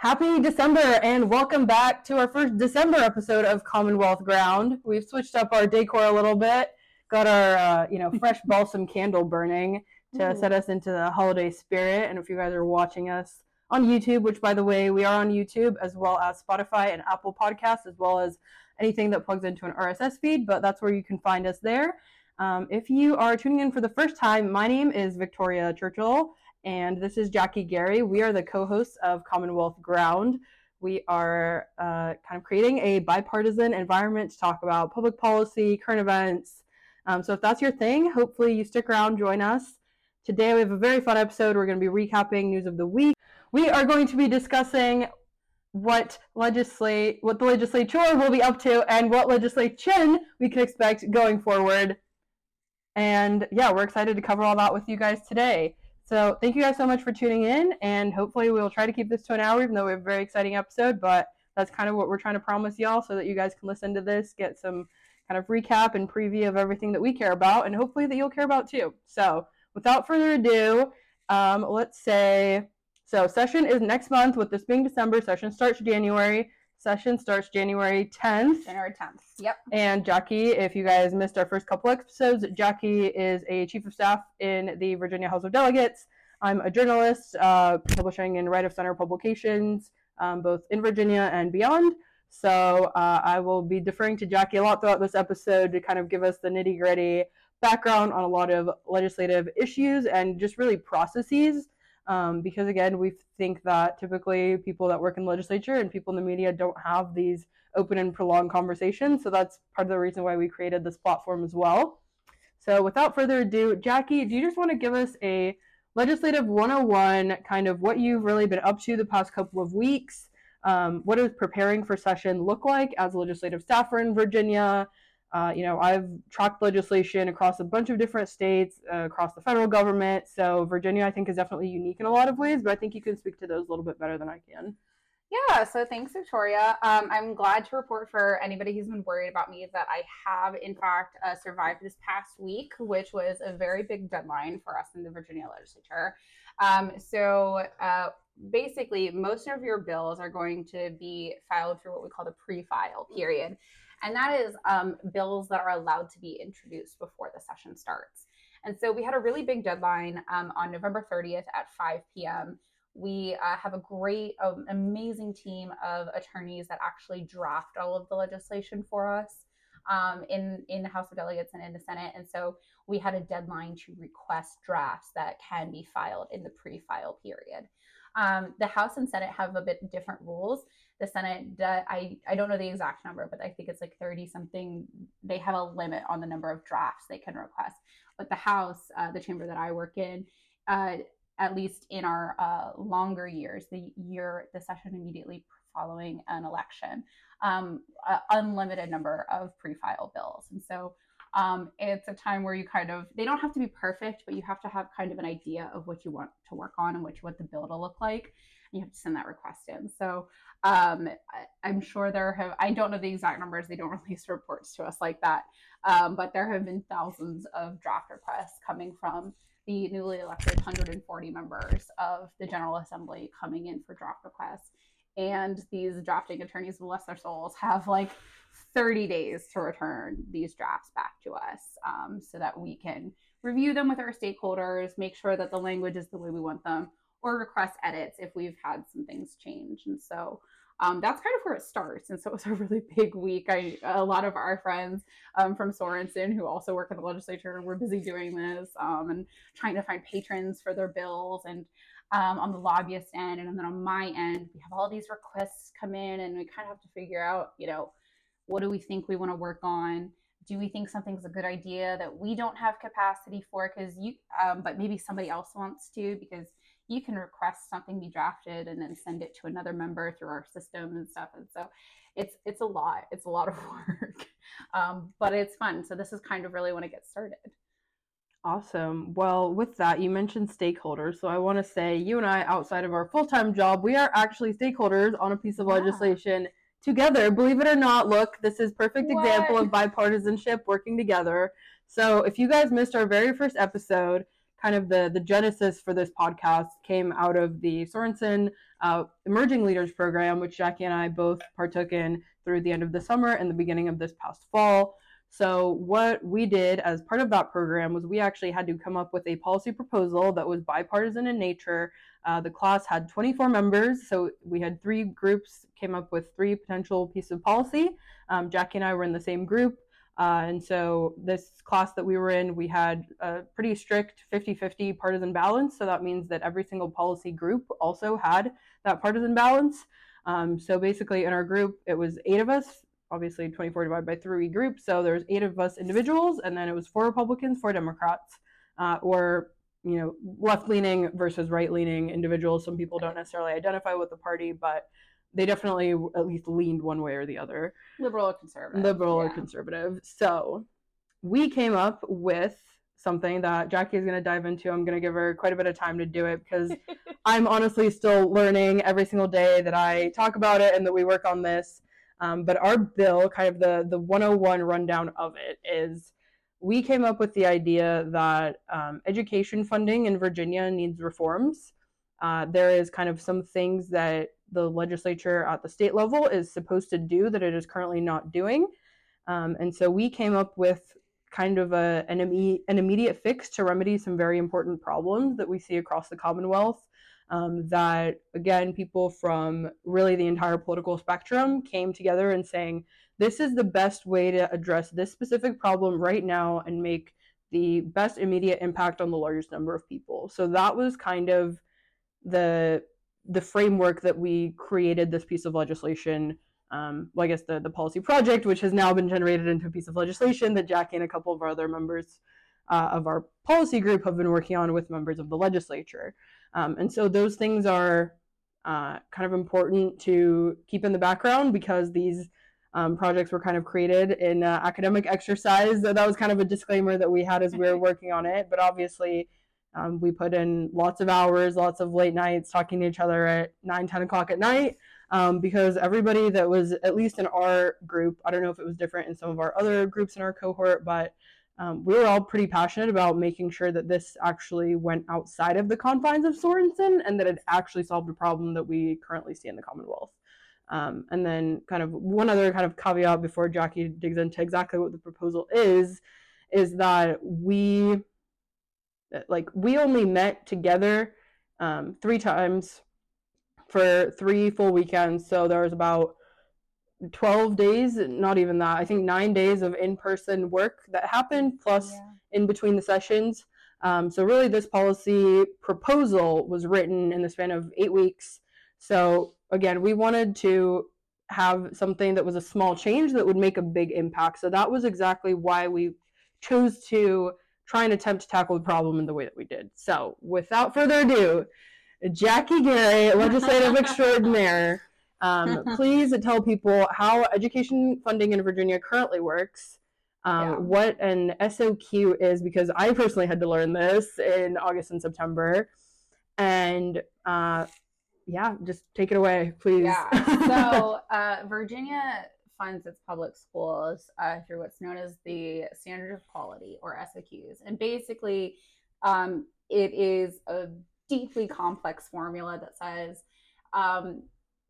Happy December and welcome back to our first December episode of Commonwealth Ground. We've switched up our decor a little bit, got our uh, you know fresh balsam candle burning to Ooh. set us into the holiday spirit. And if you guys are watching us on YouTube, which by the way we are on YouTube as well as Spotify and Apple Podcasts, as well as anything that plugs into an RSS feed, but that's where you can find us there. Um, if you are tuning in for the first time, my name is Victoria Churchill and this is Jacki Garry. We are the co hosts of Commonwealth Ground. We are uh, kind of creating a bipartisan environment to talk about public policy, current events. Um, so if that's your thing, hopefully you stick around, join us. Today we have a very fun episode. We're going to be recapping news of the week. We are going to be discussing what legislate what the legislature will be up to and what legislation we can expect going forward. And yeah, we're excited to cover all that with you guys today. So thank you guys so much for tuning in, and hopefully we'll try to keep this to an hour, even though we have a very exciting episode. But that's kind of what we're trying to promise y'all, so that you guys can listen to this, get some kind of recap and preview of everything that we care about, and hopefully that you'll care about too. So without further ado, um, let's say so session is next month. With this being December, session starts January. Session starts January 10th. January 10th. Yep. And Jacki, if you guys missed our first couple episodes, Jacki is a chief of staff in the Virginia House of Delegates. I'm a journalist, uh, publishing in Right of Center publications, um, both in Virginia and beyond. So uh, I will be deferring to Jacki a lot throughout this episode to kind of give us the nitty gritty background on a lot of legislative issues and just really processes. Um, because again, we think that typically people that work in legislature and people in the media don't have these open and prolonged conversations. So that's part of the reason why we created this platform as well. So without further ado, Jacki, do you just want to give us a legislative 101 kind of what you've really been up to the past couple of weeks? Um, what does preparing for session look like as a legislative staffer in Virginia? Uh, you know, I've tracked legislation across a bunch of different states, uh, across the federal government. So Virginia, I think, is definitely unique in a lot of ways, but I think you can speak to those a little bit better than I can. Yeah, so thanks, Victoria. Um, I'm glad to report for anybody who's been worried about me that I have, in fact, uh, survived this past week, which was a very big deadline for us in the Virginia legislature. Um, so uh, basically, most of your bills are going to be filed through what we call the pre file period. And that is um, bills that are allowed to be introduced before the session starts. And so we had a really big deadline um, on November 30th at 5 p.m. We uh, have a great, um, amazing team of attorneys that actually draft all of the legislation for us um, in in the House of Delegates and in the Senate. And so we had a deadline to request drafts that can be filed in the pre-file period. Um, the House and Senate have a bit different rules. The Senate, uh, I I don't know the exact number, but I think it's like thirty something. They have a limit on the number of drafts they can request. But the House, uh, the chamber that I work in, uh, at least in our uh, longer years, the year, the session immediately following an election, um, unlimited number of pre-file bills. And so um, it's a time where you kind of, they don't have to be perfect, but you have to have kind of an idea of what you want to work on and what you want the bill to look like. You have to send that request in. So um, I, am sure there have, I don't know the exact numbers, they don't release reports to us like that. Um, but there have been thousands of draft requests coming from the newly elected 140 members of the General Assembly coming in for draft requests. And these drafting attorneys, bless their souls, have like 30 days to return these drafts back to us um, so that we can review them with our stakeholders, make sure that the language is the way we want them, or request edits if we've had some things change. And so um, that's kind of where it starts. And so it was a really big week. I a lot of our friends um, from Sorensen who also work in the legislature were busy doing this um, and trying to find patrons for their bills and um, on the lobbyist end. And then on my end, we have all these requests come in and we kind of have to figure out, you know, what do we think we want to work on? Do we think something's a good idea that we don't have capacity for? Because you, um, but maybe somebody else wants to because you can request something be drafted and then send it to another member through our system and stuff. And so it's it's a lot. It's a lot of work, um, but it's fun. So this is kind of really when it gets started. Awesome. Well, with that, you mentioned stakeholders. So I want to say, you and I, outside of our full time job, we are actually stakeholders on a piece of Yeah. legislation together. Believe it or not, look, this is perfect example of bipartisanship working together. So if you guys missed our very first episode, kind of the the genesis for this podcast came out of the Sorensen uh, Emerging Leaders Program, which Jacki and I both partook in through the end of the summer and the beginning of this past fall. So, what we did as part of that program was we actually had to come up with a policy proposal that was bipartisan in nature. Uh, the class had 24 members, so we had three groups, came up with three potential pieces of policy. Um, Jacki and I were in the same group. Uh, and so, this class that we were in, we had a pretty strict 50 50 partisan balance. So, that means that every single policy group also had that partisan balance. Um, so, basically, in our group, it was eight of us, obviously 24 divided by three groups. So there's eight of us individuals, and then it was four Republicans, four Democrats, uh, or you know, left leaning versus right leaning individuals. Some people don't necessarily identify with the party, but they definitely at least leaned one way or the other. Liberal or conservative. Liberal yeah. or conservative. So we came up with something that Jacki is going to dive into. I'm going to give her quite a bit of time to do it because I'm honestly still learning every single day that I talk about it and that we work on this. Um, but our bill, kind of the the 101 rundown of it, is we came up with the idea that um, education funding in Virginia needs reforms. Uh, there is kind of some things that the legislature at the state level is supposed to do that it is currently not doing. Um, and so we came up with kind of a, an, an immediate fix to remedy some very important problems that we see across the Commonwealth um, that again people from really the entire political spectrum came together and saying this is the best way to address this specific problem right now and make the best immediate impact on the largest number of people so that was kind of the the framework that we created this piece of legislation um, well, I guess the, the policy project, which has now been generated into a piece of legislation that Jacki and a couple of our other members uh, of our policy group have been working on with members of the legislature. Um, and so those things are uh, kind of important to keep in the background because these um, projects were kind of created in uh, academic exercise. So that was kind of a disclaimer that we had as we were working on it. But obviously, um, we put in lots of hours, lots of late nights talking to each other at 9, 10 o'clock at night. Um, because everybody that was at least in our group, I don't know if it was different in some of our other groups in our cohort, but um, we were all pretty passionate about making sure that this actually went outside of the confines of Sorensen and that it actually solved a problem that we currently see in the Commonwealth. Um, and then, kind of one other kind of caveat before Jacki digs into exactly what the proposal is, is that we, like, we only met together um, three times for three full weekends. So there was about 12 days, not even that, I think nine days of in person work that happened, plus yeah. in between the sessions. Um, so, really, this policy proposal was written in the span of eight weeks. So, again, we wanted to have something that was a small change that would make a big impact. So, that was exactly why we chose to try and attempt to tackle the problem in the way that we did. So, without further ado, Jacki Garry, legislative extraordinaire, um, please tell people how education funding in Virginia currently works, um, yeah. what an SOQ is, because I personally had to learn this in August and September. And uh, yeah, just take it away, please. Yeah. So, uh, Virginia funds its public schools uh, through what's known as the Standard of Quality or SOQs. And basically, um, it is a deeply complex formula that says um,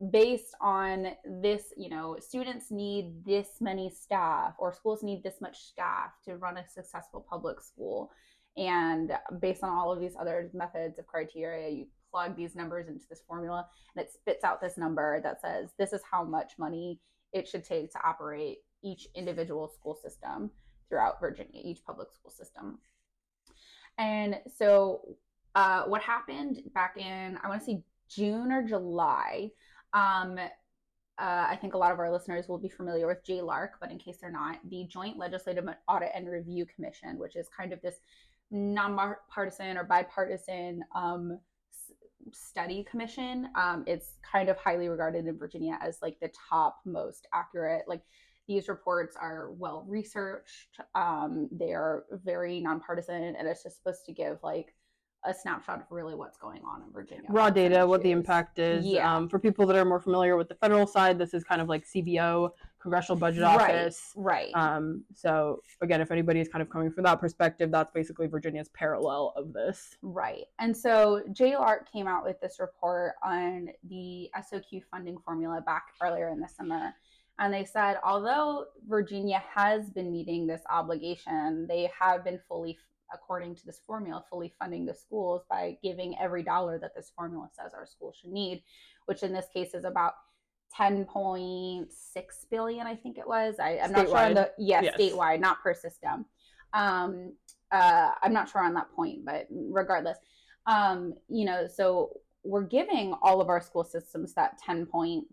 based on this, you know, students need this many staff or schools need this much staff to run a successful public school. And based on all of these other methods of criteria, you plug these numbers into this formula and it spits out this number that says this is how much money it should take to operate each individual school system throughout Virginia, each public school system. And so, uh, what happened back in, I want to say June or July, um, uh, I think a lot of our listeners will be familiar with JLARC, but in case they're not, the Joint Legislative Audit and Review Commission, which is kind of this nonpartisan or bipartisan um, study commission. Um, it's kind of highly regarded in Virginia as like the top most accurate. Like these reports are well researched. Um, they are very nonpartisan, and it's just supposed to give like a snapshot of really what's going on in Virginia. Raw data, what the impact is. Yeah. Um, for people that are more familiar with the federal side, this is kind of like CBO congressional budget office. Right. Um, so again, if anybody is kind of coming from that perspective, that's basically Virginia's parallel of this. Right. And so JLARC came out with this report on the SOQ funding formula back earlier in the summer. And they said, although Virginia has been meeting this obligation, they have been fully, according to this formula, fully funding the schools by giving every dollar that this formula says our school should need, which in this case is about 10.6 billion, I think it was. I, I'm not sure on the, yes, Yes. statewide, not per system. Um, uh, I'm not sure on that point, but regardless, um, you know, so we're giving all of our school systems that 10.6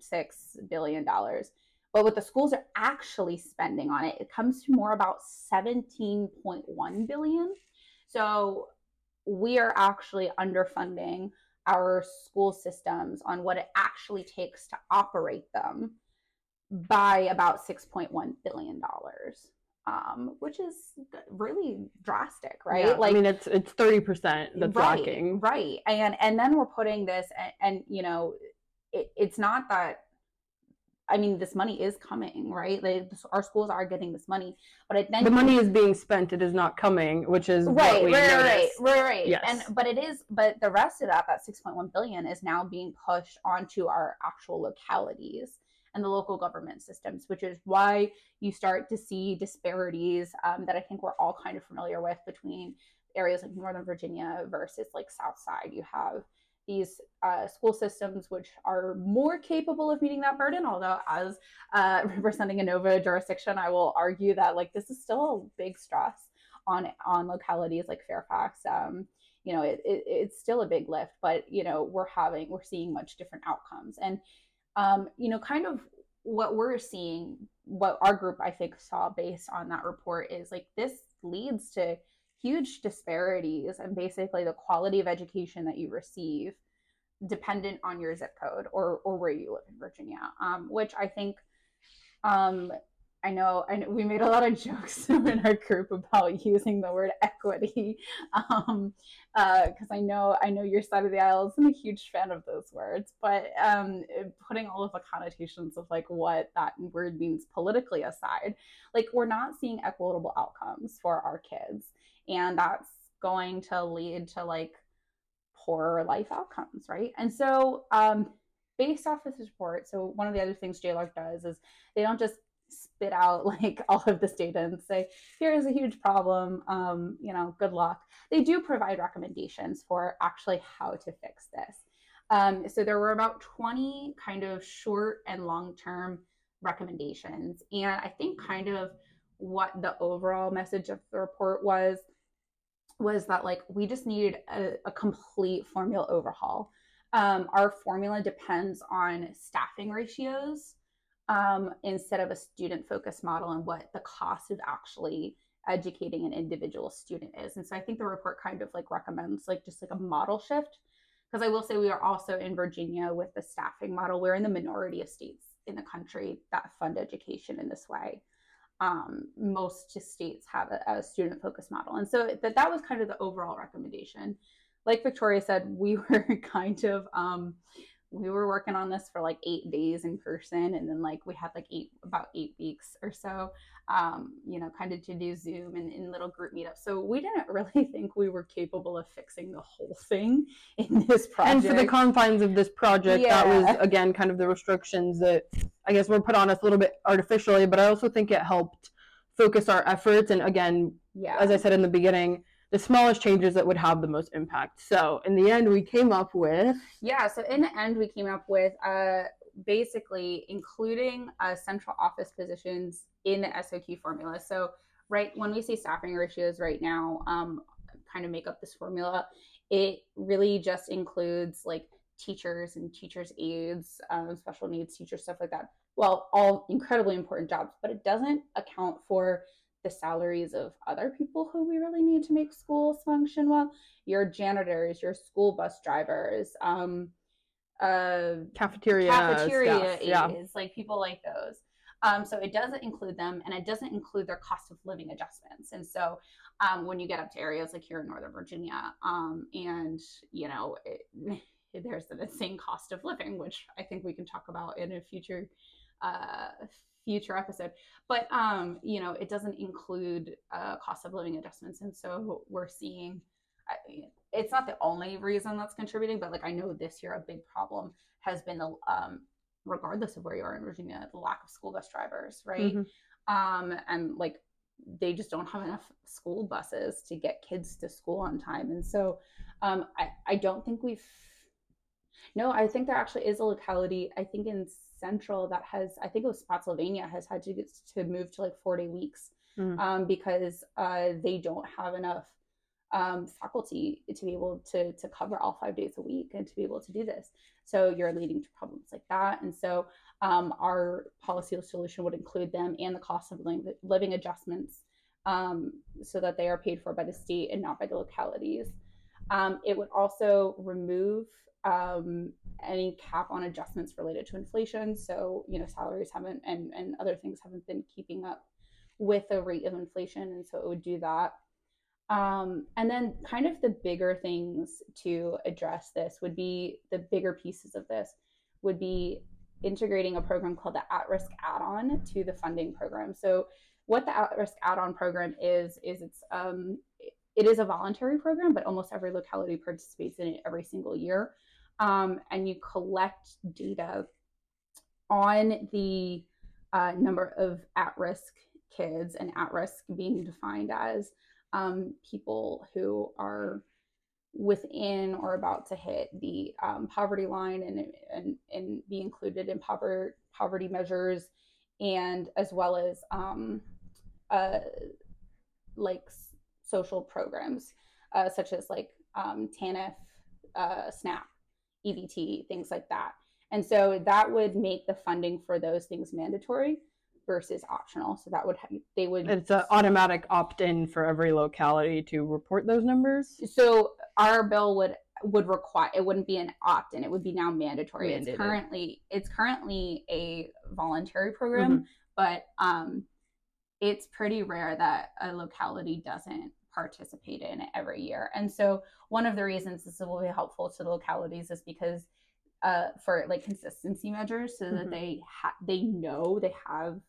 billion dollars. But what the schools are actually spending on it, it comes to more about 17.1 billion. So we are actually underfunding our school systems on what it actually takes to operate them by about 6.1 billion dollars. Um, which is really drastic, right? Yeah, I mean, it's it's thirty percent that's right, lacking. right and and then we're putting this and, and you know it, it's not that i mean this money is coming right? Like, our schools are getting this money but it then The money is being spent; it is not coming, which is what right we right right right right. Yes. and but it is but the rest of that that 6.1 billion is now being pushed onto our actual localities and the local government systems which is why you start to see disparities um, that i think we're all kind of familiar with between areas like northern virginia versus like south side. You have these uh, school systems which are more capable of meeting that burden although as uh, representing a nova jurisdiction i will argue that like this is still a big stress on on localities like fairfax. Um, you know it, it, it's still a big lift but you know we're having we're seeing much different outcomes. And um, you know kind of what we're seeing what our group i think saw based on that report is like this leads to huge disparities and basically the quality of education that you receive dependent on your zip code or or where you live in Virginia. Um, which I think um I know, know we made a lot of jokes in our group about using the word equity, um, because I know I know your side of the aisle isn't a huge fan of those words, but um, putting all of the connotations of like what that word means politically aside, like we're not seeing equitable outcomes for our kids, and that's going to lead to like poorer life outcomes, right? And so, um, based off of this report, so one of the other things JLARC does is they don't just spit out like all of this data and say, here's a huge problem, um, you know, good luck. They do provide recommendations for actually how to fix this. Um, so there were about 20 kind of short and long term recommendations. And I think kind of what the overall message of the report was was that like we just needed a, a complete formula overhaul. Um, our formula depends on staffing ratios um, instead of a student focused model and what the cost of actually educating an individual student is. And so I think the report kind of like recommends like just like a model shift. Because I will say we are also in Virginia with the staffing model. We're in the minority of states in the country that fund education in this way. Um, most states have a, a student focused model. And so that, that was kind of the overall recommendation. Like Victoria said, we were kind of um, we were working on this for like eight days in person and then like we had like eight about eight weeks or so um, you know kind of to do zoom and in little group meetups. So we didn't really think we were capable of fixing the whole thing in this project And for the confines of this project, that was again kind of the restrictions that I guess were put on us a little bit artificially, but I also think it helped focus our efforts. And again, yeah. as I said in the beginning, the smallest changes that would have the most impact. So in the end, we came up with Yeah, so in the end, we came up with uh, basically including uh, central office positions in the SOQ formula. So, right when we say staffing ratios right now, um, kind of make up this formula, it really just includes like teachers and teachers' aides, um, special needs teachers, stuff like that. Well, all incredibly important jobs, but it doesn't account for the salaries of other people who we really need to make schools function well your janitors your school bus drivers um uh cafeteria, cafeteria staff. Yeah. aides like people like those um so it doesn't include them and it doesn't include their cost of living adjustments and so um when you get up to areas like here in northern virginia um and you know it, there's the insane cost of living which i think we can talk about in a future uh, future episode. But um, you know, it doesn't include uh, cost of living adjustments, and so we're seeing. It's not the only reason that's contributing, but like I know this year a big problem has been the um, regardless of where you are in Virginia, the lack of school bus drivers, right? Mm-hmm. Um, and like they just don't have enough school buses to get kids to school on time. And so um, I, I don't think we've, no, I think there actually is a locality, I think in Central that has, I think it was Spotsylvania has had to get to move to like 40 weeks mm. um, because uh, they don't have enough um, faculty to be able to, to cover all five days a week and to be able to do this. So you're leading to problems like that. And so um, our policy solution would include them and the cost of living adjustments um, so that they are paid for by the state and not by the localities. Um, it would also remove um, any cap on adjustments related to inflation. So, you know, salaries haven't and, and other things haven't been keeping up with the rate of inflation. And so it would do that. Um, and then, kind of the bigger things to address this would be the bigger pieces of this would be integrating a program called the at risk add on to the funding program. So, what the at risk add on program is, is it's um, it is a voluntary program, but almost every locality participates in it every single year. Um, and you collect data on the uh, number of at risk kids, and at risk being defined as um, people who are within or about to hit the um, poverty line and, and, and be included in poverty, poverty measures and as well as um, uh, like social programs uh, such as like um, TANF, uh, SNAP, EBT, things like that. And so that would make the funding for those things mandatory versus optional. So that would they would it's an automatic opt-in for every locality to report those numbers. So our bill would would require it wouldn't be an opt-in it would be now mandatory Mandated. it's currently it's currently a voluntary program mm-hmm. but um it's pretty rare that a locality doesn't participate in it every year and so one of the reasons this will be helpful to the localities is because uh, for like consistency measures so mm-hmm. that they ha- they know they have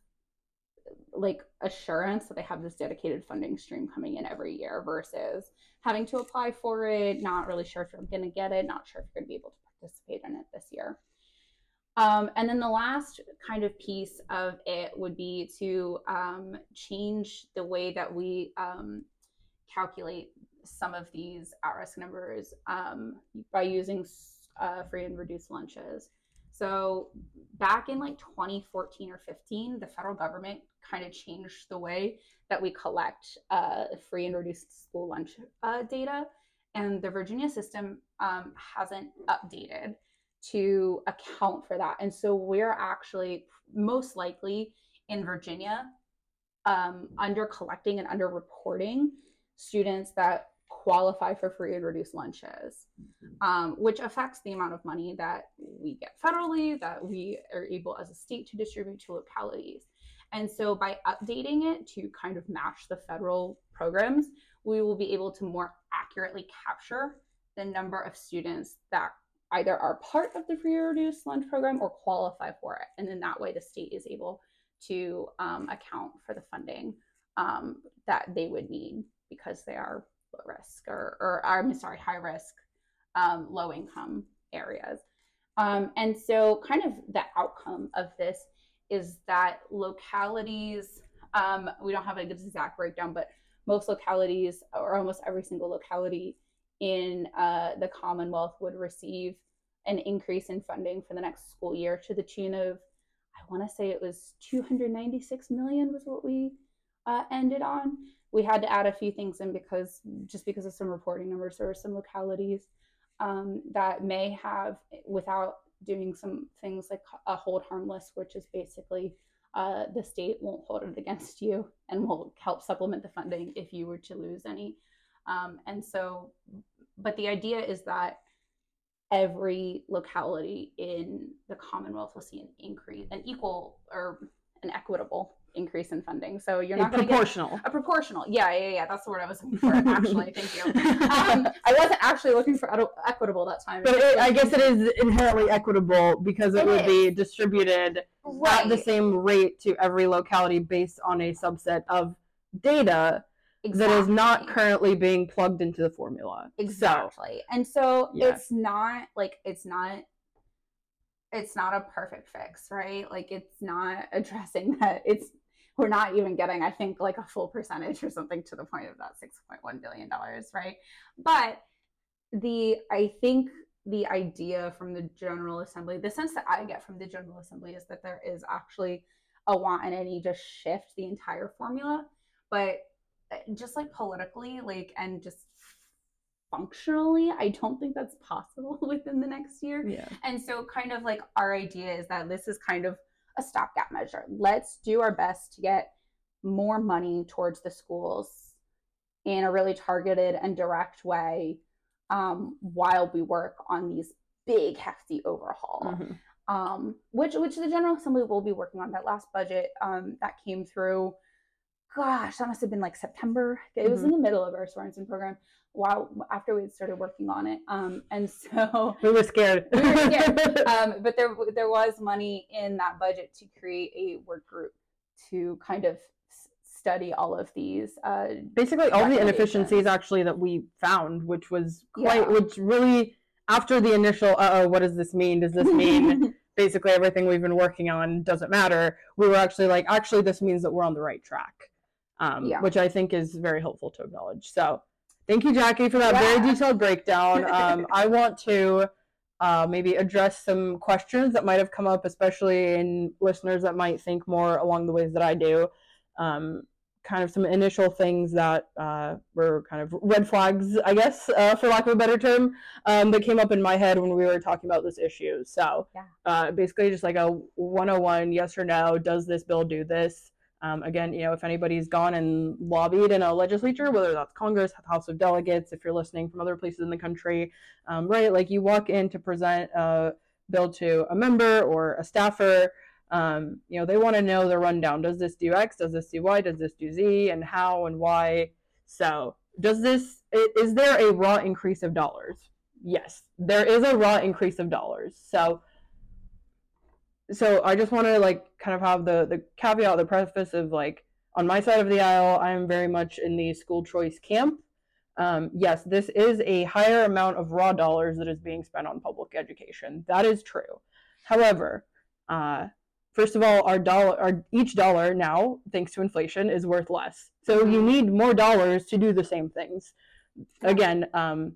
like assurance that they have this dedicated funding stream coming in every year versus having to apply for it, not really sure if you're going to get it, not sure if you're going to be able to participate in it this year. Um, and then the last kind of piece of it would be to um, change the way that we um, calculate some of these at risk numbers um, by using uh, free and reduced lunches. So back in like 2014 or 15, the federal government kind of changed the way that we collect uh, free and reduced school lunch uh, data. And the Virginia system um, hasn't updated to account for that. And so we're actually most likely in Virginia um, under collecting and under reporting students that qualify for free and reduced lunches, mm-hmm. um, which affects the amount of money that we get federally, that we are able as a state to distribute to localities. And so by updating it to kind of match the federal programs, we will be able to more accurately capture the number of students that either are part of the free or reduced lunch program or qualify for it. And then that way the state is able to um, account for the funding um, that they would need because they are low risk or, or I'm sorry, high risk, um, low income areas. Um, and so, kind of the outcome of this is that localities, um, we don't have a exact breakdown, but most localities, or almost every single locality in uh, the Commonwealth, would receive an increase in funding for the next school year to the tune of, I want to say it was 296 million, was what we uh, ended on we had to add a few things in because just because of some reporting numbers, there some localities um, that may have, without doing some things like a hold harmless, which is basically uh, the state won't hold it against you and will help supplement the funding if you were to lose any. Um, and so, but the idea is that every locality in the Commonwealth will see an increase, an equal or an equitable increase in funding. So you're not going to get proportional. a proportional. Yeah, yeah, yeah. That's the word I was looking for. Actually, thank you. Um, I wasn't actually looking for equi- equitable that time. But it, I guess it is inherently equitable because it, It would is. be distributed right. at the same rate to every locality based on a subset of data that is not currently being plugged into the formula. So, Exactly. and so Yeah. it's not like it's not it's not a perfect fix, right? Like it's not addressing that it's we're not even getting I think like a full percentage or something to the point of that 6.1 billion dollars, right? But the I think the idea from the General Assembly, the sense that I get from the General Assembly is that there is actually a want and a need to shift the entire formula, but uh, just like politically, like and just functionally, I don't think that's possible within the next year. yeah. And so, kind of like our idea is that this is kind of a stopgap measure. Let's do our best to get more money towards the schools in a really targeted and direct way um, while we work on these big, hefty overhaul Mhm. um, which which the General Assembly will be working on. That last budget um, that came through, gosh, that must have been like September. It was in the middle of our Sorensen program. While after we had started working on it, um, and so We were scared. We were scared. um, but there there was money in that budget to create a work group to kind of study all of these. Uh, Basically, all the inefficiencies actually that we found, which was quite, Yeah. which really, after the initial, uh oh, what does this mean? Does this mean basically everything we've been working on doesn't matter? We were actually like, actually, this means that we're on the right track, um, Yeah. which I think is very helpful to acknowledge. So, thank you, Jacki, for that very detailed breakdown. Um, I want to uh, maybe address some questions that might have come up, especially in listeners that might think more along the ways that I do. Um, kind of some initial things that uh, were kind of red flags, I guess, uh, for lack of a better term, um, that came up in my head when we were talking about this issue. So, Yeah. uh, basically, just like a 101 yes or no, does this bill do this? Um, again, you know, if anybody's gone and lobbied in a legislature, whether that's Congress, House of Delegates, if you're listening from other places in the country, um, right? Like you walk in to present a bill to a member or a staffer, um, you know, they want to know the rundown. Does this do X? Does this do Y? Does this do Z? And how and why? So, does this, is there a raw increase of dollars? Yes, there is a raw increase of dollars. So, so I just want to like kind of have the the caveat, the preface of like on my side of the aisle, I am very much in the school choice camp. Um, yes, this is a higher amount of raw dollars that is being spent on public education. That is true. However, uh, first of all, our dollar, our each dollar now, thanks to inflation, is worth less. So you need more dollars to do the same things. Again, um,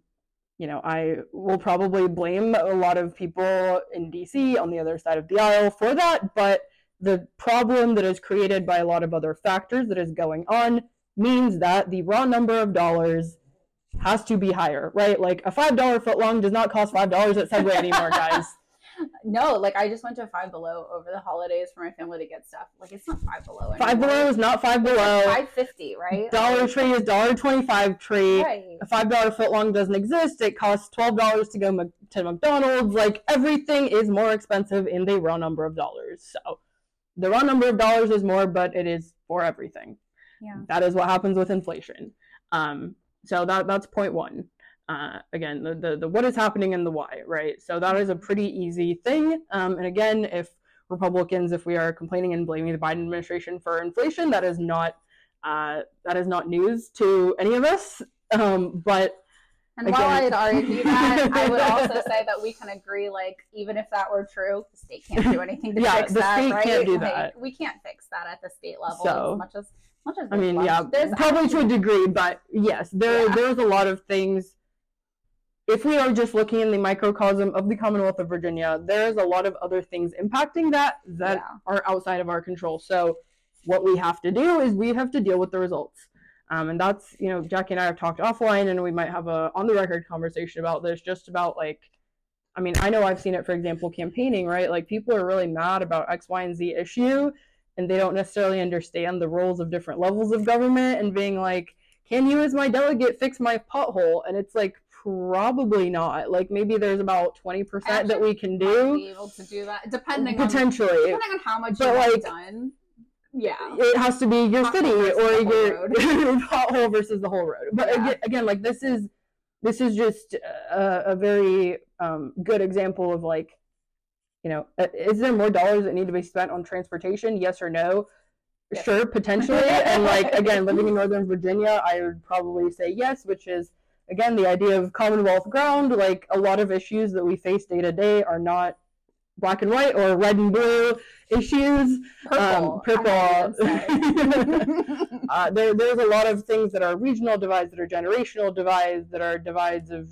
you know, I will probably blame a lot of people in DC on the other side of the aisle for that, but the problem that is created by a lot of other factors that is going on means that the raw number of dollars has to be higher, right? Like a five dollar foot long does not cost five dollars at Subway anymore, guys. no, like I just went to Five Below over the holidays for my family to get stuff. Like it's not Five Below. Anymore. Five below is not five below. Five fifty, right? Dollar Like, Tree is dollar twenty five tree. Right. A five dollar foot long doesn't exist. It costs twelve dollars to go to McDonald's. Like everything is more expensive in the raw number of dollars. So the raw number of dollars is more, but it is for everything. Yeah. That is what happens with inflation. Um, so that that's point one. Uh, again, the, the the what is happening and the why, right? So that is a pretty easy thing. Um, and again, if Republicans, if we are complaining and blaming the Biden administration for inflation, that is not uh, that is not news to any of us. Um, but And while I'd argue that, I would also say that we can agree, like, even if that were true, the state can't do anything to Yeah, fix the that, state right? can't do Like, that. we can't fix that at the state level So- as much as much as I mean, yeah, there's probably to a degree, but yes, there Yeah. there's a lot of things. If we are just looking in the microcosm of the Commonwealth of Virginia, there's a lot of other things impacting that that Yeah. are outside of our control. So, what we have to do is we have to deal with the results. Um, and that's, you know, Jacki and I have talked offline, and we might have a on the record conversation about this, just about like, I mean, I know I've seen it, for example, campaigning, right? Like, people are really mad about X, Y, and Z issue, and they don't necessarily understand the roles of different levels of government and being like, can you, as my delegate, fix my pothole? And it's like, probably not. Like, maybe there's about 20% that we can do, be able to do that, depending on potentially. depending on how much But, you've like, done. yeah. it has to be your Pothole city or your pothole versus the whole road. But Yeah. again, again, like this is this is just a, a very um, good example of like, you know, uh, is there more dollars that need to be spent on transportation? Yes or no? Yes. Sure, potentially. and like again, living in Northern Virginia, I would probably say yes, which is again the idea of Commonwealth ground. Like a lot of issues that we face day to day are not black and white or red and blue issues. Purple. Um, I might even purple. uh, there, there's a lot of things that are regional divides, that are generational divides, that are divides of,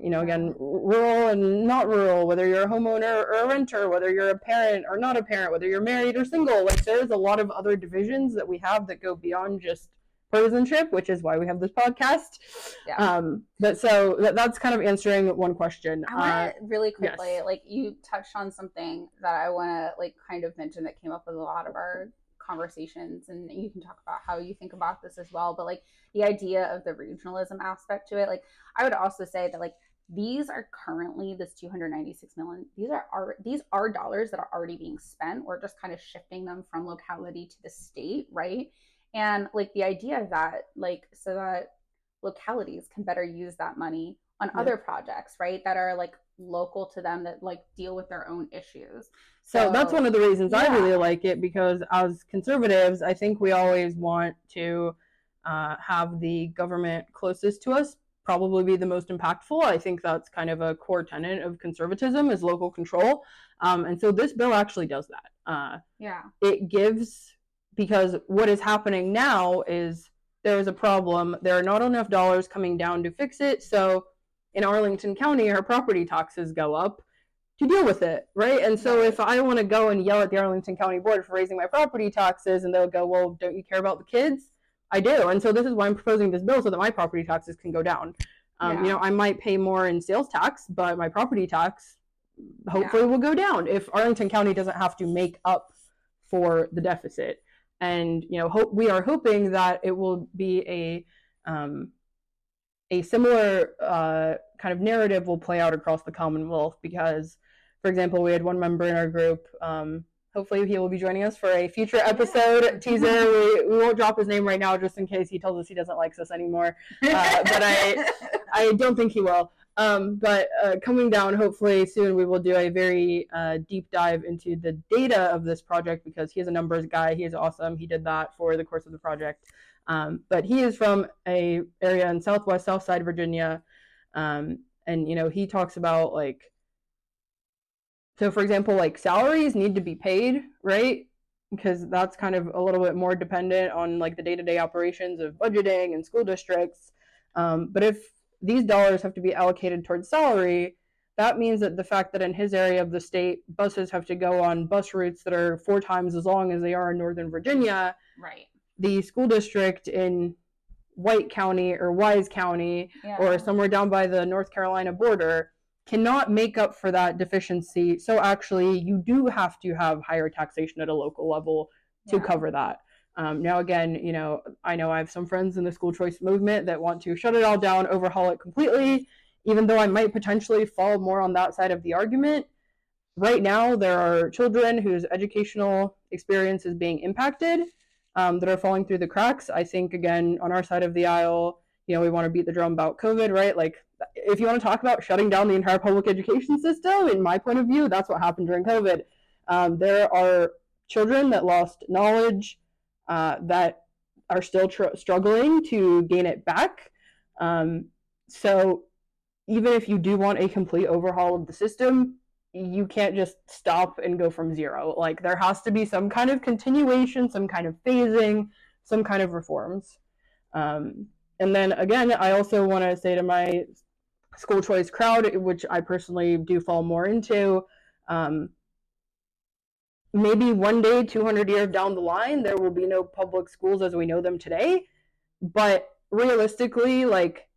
you know, again, rural and not rural, whether you're a homeowner or a renter, whether you're a parent or not a parent, whether you're married or single. Like, there's a lot of other divisions that we have that go beyond just partisanship, which is why we have this podcast. Yeah. Um, but so that, that's kind of answering one question. I Uh, want to really quickly, yes. like you touched on something that I want to like kind of mention that came up with a lot of our conversations, and you can talk about how you think about this as well. But like the idea of the regionalism aspect to it, like I would also say that like these are currently this 296 million. These are, are these are dollars that are already being spent. We're just kind of shifting them from locality to the state, right? And like the idea that like so that localities can better use that money on Yeah. other projects, right? That are like local to them that like deal with their own issues. So that's one of the reasons I really like it because as conservatives, I think we always want to uh, have the government closest to us probably be the most impactful. I think that's kind of a core tenet of conservatism is local control, um, and so this bill actually does that. Uh, Yeah. it gives because what is happening now is there is a problem. There are not enough dollars coming down to fix it. So in Arlington County, our property taxes go up to deal with it, right? And so if I want to go and yell at the Arlington County Board for raising my property taxes, and they'll go, "Well, don't you care about the kids?" I do, and so this is why I'm proposing this bill so that my property taxes can go down. Um, You know, I might pay more in sales tax, but my property tax hopefully will go down if Arlington County doesn't have to make up for the deficit. And you know, hope we are hoping that it will be a um, a similar uh, kind of narrative will play out across the Commonwealth because, for example, we had one member in our group. Um, hopefully, he will be joining us for a future episode teaser. We, we won't drop his name right now just in case he tells us he doesn't like us anymore. Uh, but I- I don't think he will. Um, but uh, coming down, hopefully soon, we will do a very uh, deep dive into the data of this project because he is a numbers guy. He is awesome. He did that for the course of the project. Um, but he is from a area in Southwest Southside Virginia, um, and you know he talks about like. So, for example, like salaries need to be paid, right? Because that's kind of a little bit more dependent on like the day-to-day operations of budgeting and school districts. Um, but if these dollars have to be allocated towards salary, that means that the fact that in his area of the state, buses have to go on bus routes that are four times as long as they are in Northern Virginia, right. the school district in White County or Wise County Yeah. or somewhere down by the North Carolina border cannot make up for that deficiency. So actually, you do have to have higher taxation at a local level to Yeah. cover that. Um, now, again, you know, I know I have some friends in the school choice movement that want to shut it all down, overhaul it completely, even though I might potentially fall more on that side of the argument. Right now, there are children whose educational experience is being impacted um, that are falling through the cracks. I think, again, on our side of the aisle, you know, we want to beat the drum about COVID, right? Like, if you want to talk about shutting down the entire public education system, in my point of view, that's what happened during COVID. Um, there are children that lost knowledge uh, that are still tr- struggling to gain it back. Um, so, even if you do want a complete overhaul of the system, you can't just stop and go from zero. Like, there has to be some kind of continuation, some kind of phasing, some kind of reforms. Um, and then again, I also want to say to my school choice crowd, which I personally do fall more into, um, maybe one day, 200 years down the line, there will be no public schools as we know them today. But realistically, like,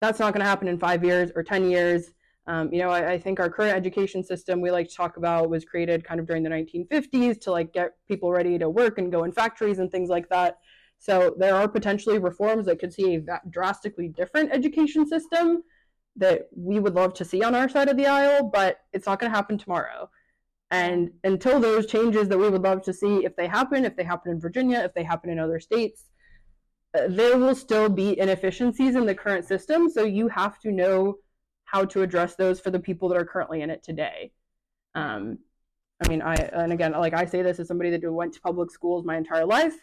that's not going to happen in five years or 10 years. Um, you know, I, I think our current education system we like to talk about was created kind of during the 1950s to like get people ready to work and go in factories and things like that. So there are potentially reforms that could see a drastically different education system that we would love to see on our side of the aisle, but it's not going to happen tomorrow. And until those changes that we would love to see, if they happen, if they happen in Virginia, if they happen in other states, uh, there will still be inefficiencies in the current system. So you have to know how to address those for the people that are currently in it today. Um, I mean, I and again, like I say this as somebody that went to public schools my entire life.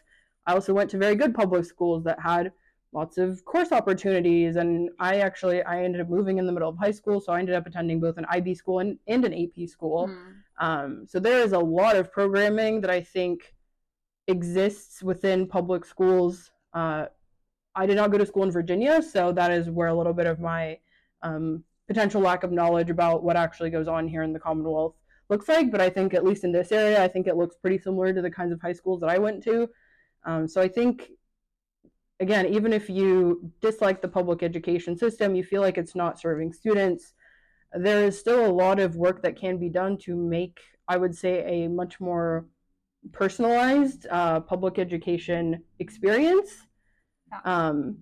I also went to very good public schools that had lots of course opportunities and i actually i ended up moving in the middle of high school so i ended up attending both an ib school and, and an ap school mm. Um, so there is a lot of programming that i think exists within public schools. Uh, i did not go to school in virginia so that is where a little bit of my um, potential lack of knowledge about what actually goes on here in the commonwealth looks like. But i think at least in this area i think it looks pretty similar to the kinds of high schools that i went to. Um, so i think again, even if you dislike the public education system, you feel like it's not serving students, there is still a lot of work that can be done to make, I would say, a much more personalized uh, public education experience. Um,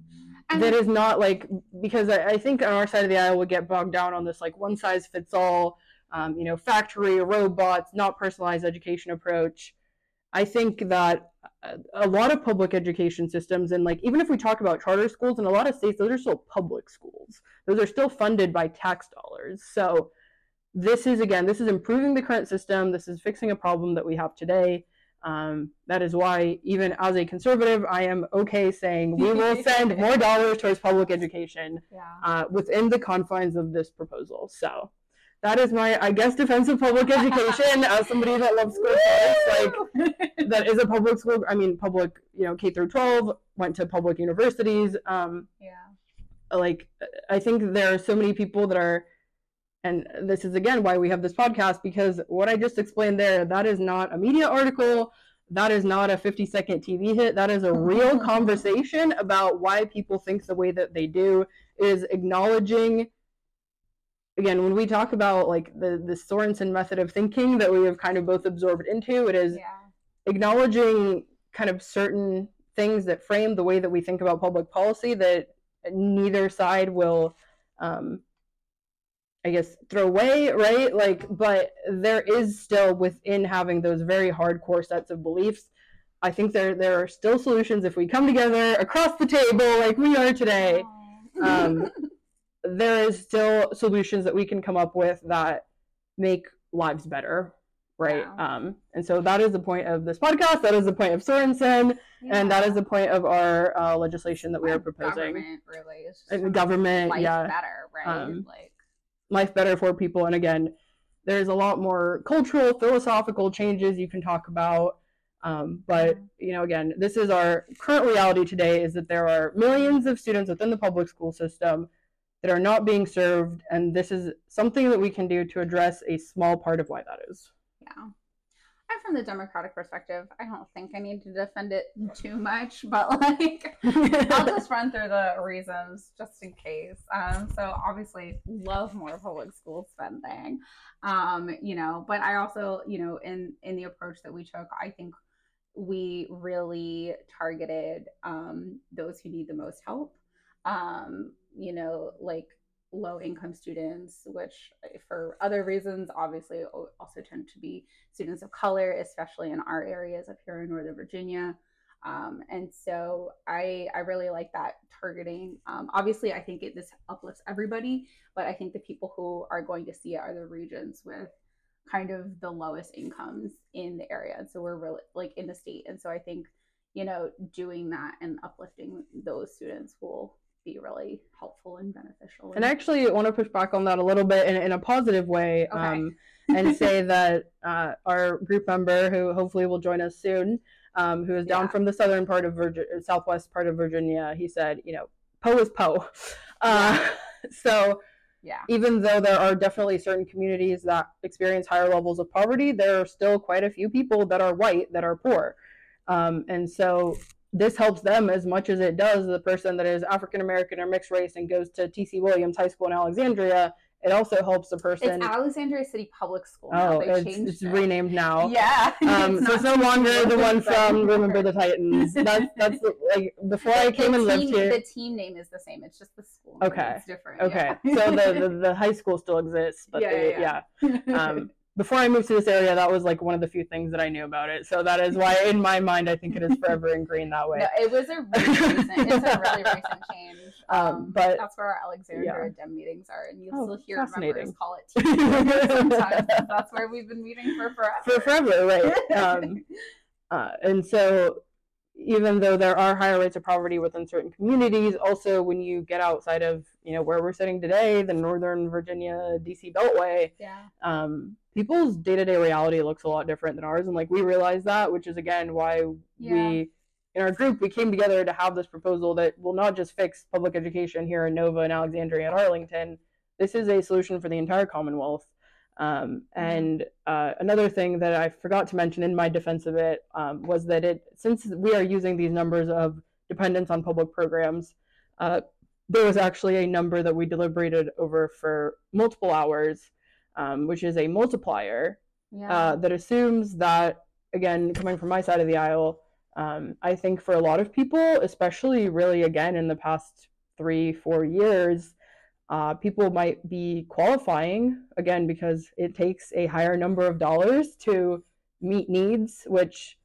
that is not like because I, I, think on our side of the aisle we get bogged down on this like one size fits all, um, you know, factory robots, not personalized education approach. I think that a lot of public education systems and like even if we talk about charter schools in a lot of states those are still public schools. Those are still funded by tax dollars. So this is again this is improving the current system. This is fixing a problem that we have today. Um, that is why even as a conservative i am okay saying we will send more dollars towards public education yeah. uh, within the confines of this proposal. So that is my I guess defense of public education. As somebody that loves school like that is a public school I mean public you know K through 12 went to public universities um yeah. like I think there are so many people that are and this is again why we have this podcast because what I just explained there that is not a media article. That is not a 50 second TV hit. That is a real conversation about why people think the way that they do is acknowledging again, when we talk about like the the Sorensen method of thinking that we have kind of both absorbed into, it is yeah. acknowledging kind of certain things that frame the way that we think about public policy that neither side will um, I guess throw away, right? Like, but there is still within having those very hardcore sets of beliefs. I think there there are still solutions if we come together across the table like we are today. Um, there is still solutions that we can come up with that make lives better right? Um and so that is the point of this podcast. That is the point of sorensen. Yeah. and that is the point of our uh, legislation that we are proposing. government really. And government life yeah. better right? Um, like life better for people. And again there's a lot more cultural philosophical changes you can talk about. Um, but you know again this is our current reality today is that there are millions of students within the public school system that are not being served, and this is something that we can do to address a small part of why that is. Yeah. And from the Democratic perspective, I don't think I need to defend it too much, but like I'll just run through the reasons just in case. Um, so obviously, love more public school spending, um, you know, but I also, you know, in in the approach that we took, I think we really targeted um, those who need the most help um, you know, like low income students, which eh, for other reasons, obviously also tend to be students of color, especially in our areas up here in Northern Virginia. Um, and so I, I really like that targeting. Um, obviously, I think it, this uplifts everybody, but I think the people who are going to see it are the regions with kind of the lowest incomes in the area. And so we're really like in the state. And so I think, you know, doing that and uplifting those students will be really helpful and beneficial. And I actually want to push back on that a little bit in, in a positive way okay. um, and say that uh, our group member, who hopefully will join us soon, um, who is down yeah. from the southern part of Virginia, southwest part of Virginia, he said, you know, Poe is Poe. Uh, yeah. so, yeah. even though there are definitely certain communities that experience higher levels of poverty, there are still quite a few people that are white that are poor. Um, and so this helps them as much as it does the person that is African American or mixed race and goes to TC Williams High School in Alexandria. It also helps the person. It's Alexandria City Public School. Oh, it's, it's it. renamed now. Yeah. Um, it's so it's no longer the one from Remember the Titans. That's that's like before I came the and team, lived here. The team name is the same. It's just the school. Okay. It's different. Okay. Yeah. so the, the, the high school still exists, but yeah, the, yeah. yeah. Um, before I moved to this area, that was like one of the few things that I knew about it. So that is why, in my mind, I think it is forever and green that way. No, it was a really recent, it's a really recent change. Um, but- that's where our Alexandria Dem meetings are, and you'll Oh, still hear members call it tea sometimes. That's where we've been meeting for forever. For forever, right? Um, uh, and so, even though there are higher rates of poverty within certain communities, also when you get outside of you know where we're sitting today, the Northern Virginia DC Beltway, yeah. um, people's day to day reality looks a lot different than ours, and like we realize that, which is again why Yeah. we in our group we came together to have this proposal that will not just fix public education here in Nova and Alexandria and Arlington. This is a solution for the entire Commonwealth. Um, and uh, another thing that I forgot to mention in my defense of it um, was that it since we are using these numbers of dependence on public programs, uh, there was actually a number that we deliberated over for multiple hours, um, which is a multiplier Yeah. uh, that assumes that, again, coming from my side of the aisle, um, I think for a lot of people, especially really again in the past three, four years, uh, people might be qualifying again because it takes a higher number of dollars to meet needs, which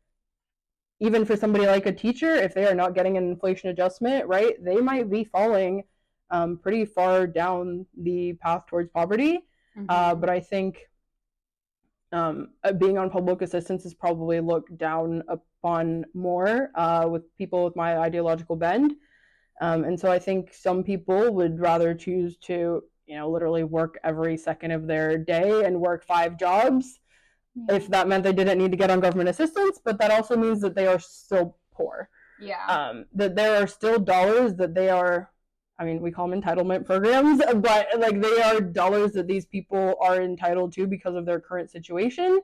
even for somebody like a teacher, if they are not getting an inflation adjustment, right, they might be falling um, pretty far down the path towards poverty. Uh, Mhm. but I think um, uh, being on public assistance is probably looked down upon more uh, with people with my ideological bend. Um, and so I think some people would rather choose to, you know, literally work every second of their day and work five jobs Yeah. if that meant they didn't need to get on government assistance. But that also means that they are still poor yeah. um, that there are still dollars that they are i mean we call them entitlement programs but like they are dollars that these people are entitled to because of their current situation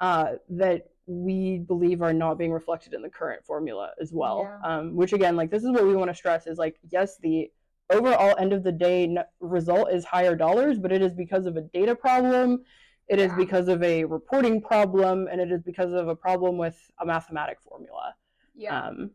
uh, that we believe are not being reflected in the current formula as well Yeah. um, which again like this is what we want to stress is like yes the overall end of the day n- result is higher dollars but it is because of a data problem it is Yeah. because of a reporting problem and it is because of a problem with a mathematic formula yeah. um,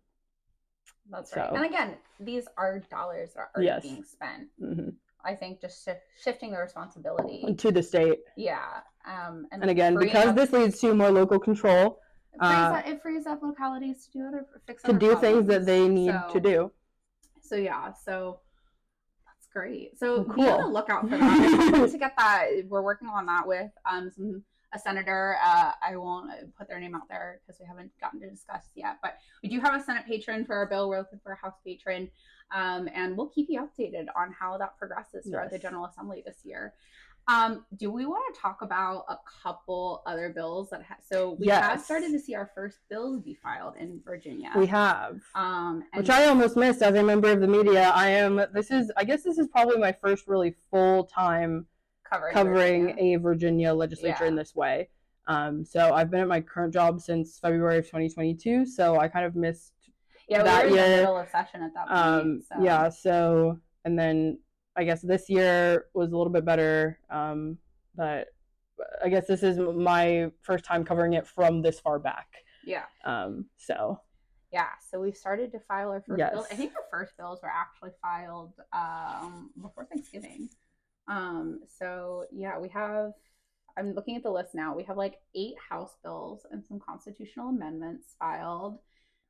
That's right. And again, these are dollars that are already Yes. being spent. mhm. I think just shi shifting the responsibility. to the state. Yeah. Um, and, And again, because up- this leads to more local control it frees, uh, up, it frees up localities to do other fix to do things that they need So- to do. So yeah, so that's great. So Well, be on the cool. lookout for that. To get that. We're working on that with um some a senator. Uh, I won't put their name out there because we haven't gotten to discuss yet. But we do have a Senate patron for our bill. We're looking for a House patron, um, and we'll keep you updated on how that progresses throughout the General Assembly this year. Um, do we want to talk about a couple other bills that ha- so we have started to see our first bills be filed in Virginia. We have, um, and which I almost missed as a member of the media. I am. This is. I guess this is probably my first really full time covering covering Virginia. a Virginia legislature in this way. Um, so I've been at my current job since February of 2022. So I kind of missed Yeah, that we were in year, the middle of session at that point. um so. yeah so and then i guess this year was a little bit better um but i guess this is my first time covering it from this far back yeah, um so yeah. So we've started to file our first bills. I think our first bills were actually filed um, before Thanksgiving. Um, so yeah, we have. I'm looking at the list now. We have like eight House bills and some constitutional amendments filed.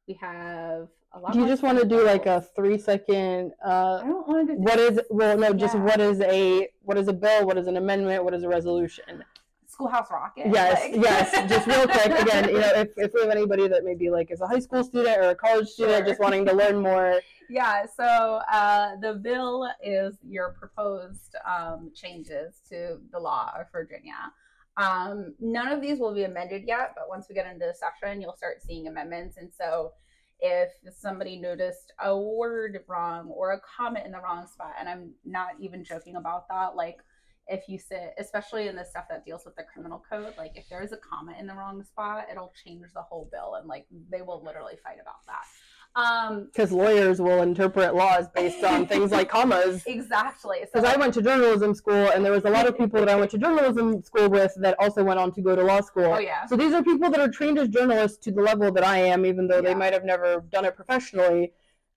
We have a lot. do you just want to do like a three second uh I don't want to. what is well no just Yeah. what is a what is a bill what is an amendment what is a resolution Schoolhouse Rocket? yes like- yes just real quick again you know if, if we have anybody that maybe like is a high school student or a college student Sure. just wanting to learn more Yeah, so uh, the bill is your proposed um, changes to the law of Virginia. Um, none of these will be amended yet, but once we get into the session, you'll start seeing amendments. And so if somebody noticed a word wrong or a comment in the wrong spot, and I'm not even joking about that, like if you sit, especially in the stuff that deals with the criminal code, like if there's a comment in the wrong spot, it'll change the whole bill, and like they will literally fight about that. Um, because lawyers will interpret laws based on things like commas exactly. So because I went to journalism school, and there was a lot of people that I went to journalism school with that also went on to go to law school. Oh yeah. So these are people that are trained as journalists to the level that I am, even though Yeah. they might have never done it professionally,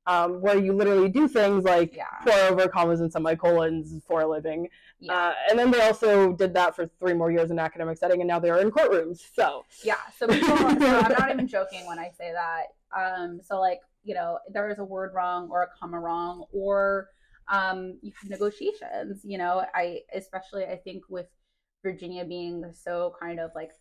um, where you literally do things like Yeah. pour over commas and semicolons for a living. Yeah. Uh, and then they also did that for three more years in academic setting, and now they are in courtrooms. So Yeah. So people, so I'm not even joking when I say that. Um, so like, you know, there is a word wrong or a comma wrong, or um, you have negotiations. You know, I especially I think with Virginia being so kind of like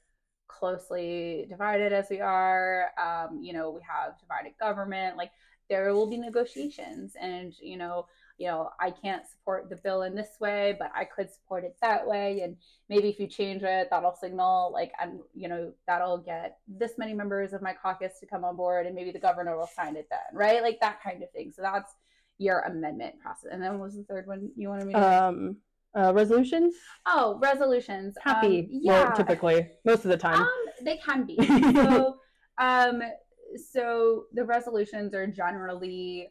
closely divided as we are. Um, you know, we have divided government. Like there will be negotiations, and you know, you know, I can't support the bill in this way, but I could support it that way, and maybe if you change it, that'll signal like, and you know, that'll get this many members of my caucus to come on board, and maybe the governor will sign it then, right? Like that kind of thing. So that's your amendment process. And then what was the third one you wanted me to? um, uh, resolutions, oh, resolutions. Um, happy. yeah. Well, typically, most of the time. Um, they can be. so, um, so the resolutions are generally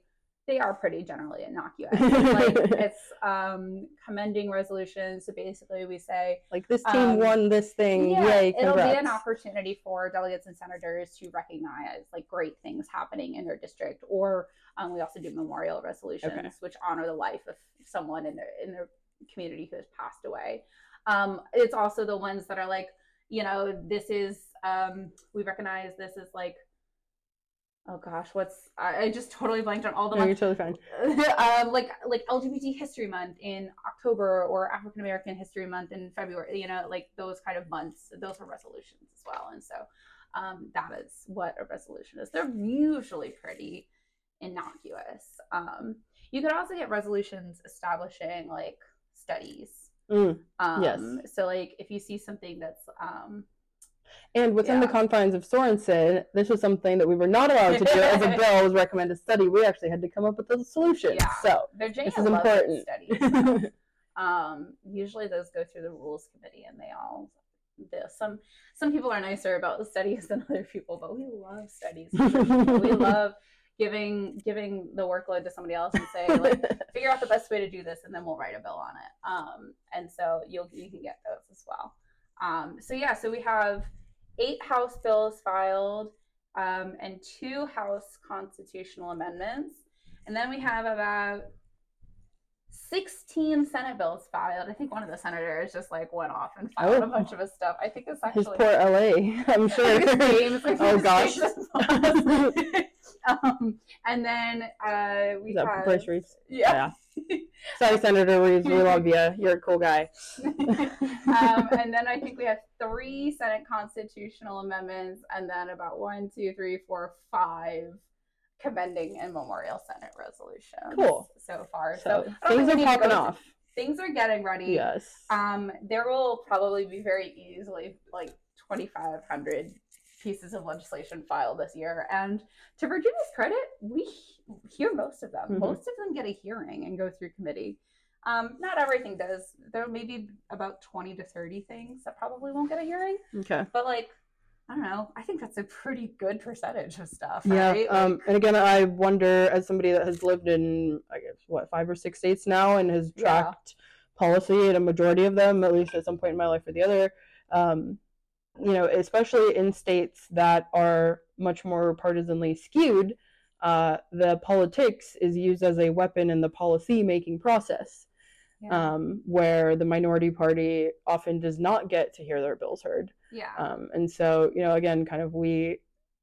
they are pretty generally innocuous. like it's um commending resolutions. So basically, we say like this team um, won this thing. yeah, Yay! it'll be an opportunity for delegates and senators to recognize like great things happening in their district. Or um, we also do memorial resolutions, Okay. which honor the life of someone in their in their community who has passed away. Um, it's also the ones that are like, you know, this is um, we recognize this is like. Oh gosh, what's I, I just totally blanked on all the No, months you're totally fine. um, like like LGBT History Month in October or African American History Month in February. You know, like those kind of months. Those are resolutions as well, and so um, that is what a resolution is. They're usually pretty innocuous. Um, you could also get resolutions establishing like studies. Mm. Um, Yes. So like if you see something that's um, And within the confines of Sorensen, this was something that we were not allowed to do as a bill was recommended study. We actually had to come up with a solution. Yeah. So Virginia this is important. studies. um usually those go through the rules committee and they all the, some some people are nicer about the studies than other people but we love studies we love giving giving the workload to somebody else and say like figure out the best way to do this and then we'll write a bill on it um and so you'll you can get those as well um so yeah so we have eight house bills filed um and two house constitutional amendments and then we have about 16 Senate bills filed. I think one of the senators just like went off and filed Oh. a bunch of his stuff. I think it's actually his poor LA, I'm sure. is, like, oh gosh. um, and then uh, we have Bryce Reeves? yeah. Sorry, Senator Reeves. We love you. You're a cool guy. um, and then I think we have three Senate constitutional amendments, and then about one, two, three, four, five commending and memorial Senate resolutions. Cool. So far, So so, things are we need to popping off. Things are getting ready. Yes. Um, there will probably be very easily like 2,500 pieces of legislation filed this year. And to Virginia's credit, we hear most of them. Mhm. Most of them get a hearing and go through committee. Um, not everything does. There may be about 20 to 30 things that probably won't get a hearing. Okay. But like, I don't know. I think that's a pretty good percentage of stuff. Yeah. Right? Um, and again, I wonder, as somebody that has lived in, I guess, what, five or six states now and has Yeah. tracked policy in a majority of them, at least at some point in my life or the other, um, you know, especially in states that are much more partisanly skewed, uh, the politics is used as a weapon in the policy making process, yeah. um, where the minority party often does not get to hear their bills heard. yeah. Um, and so, you know, again, kind of we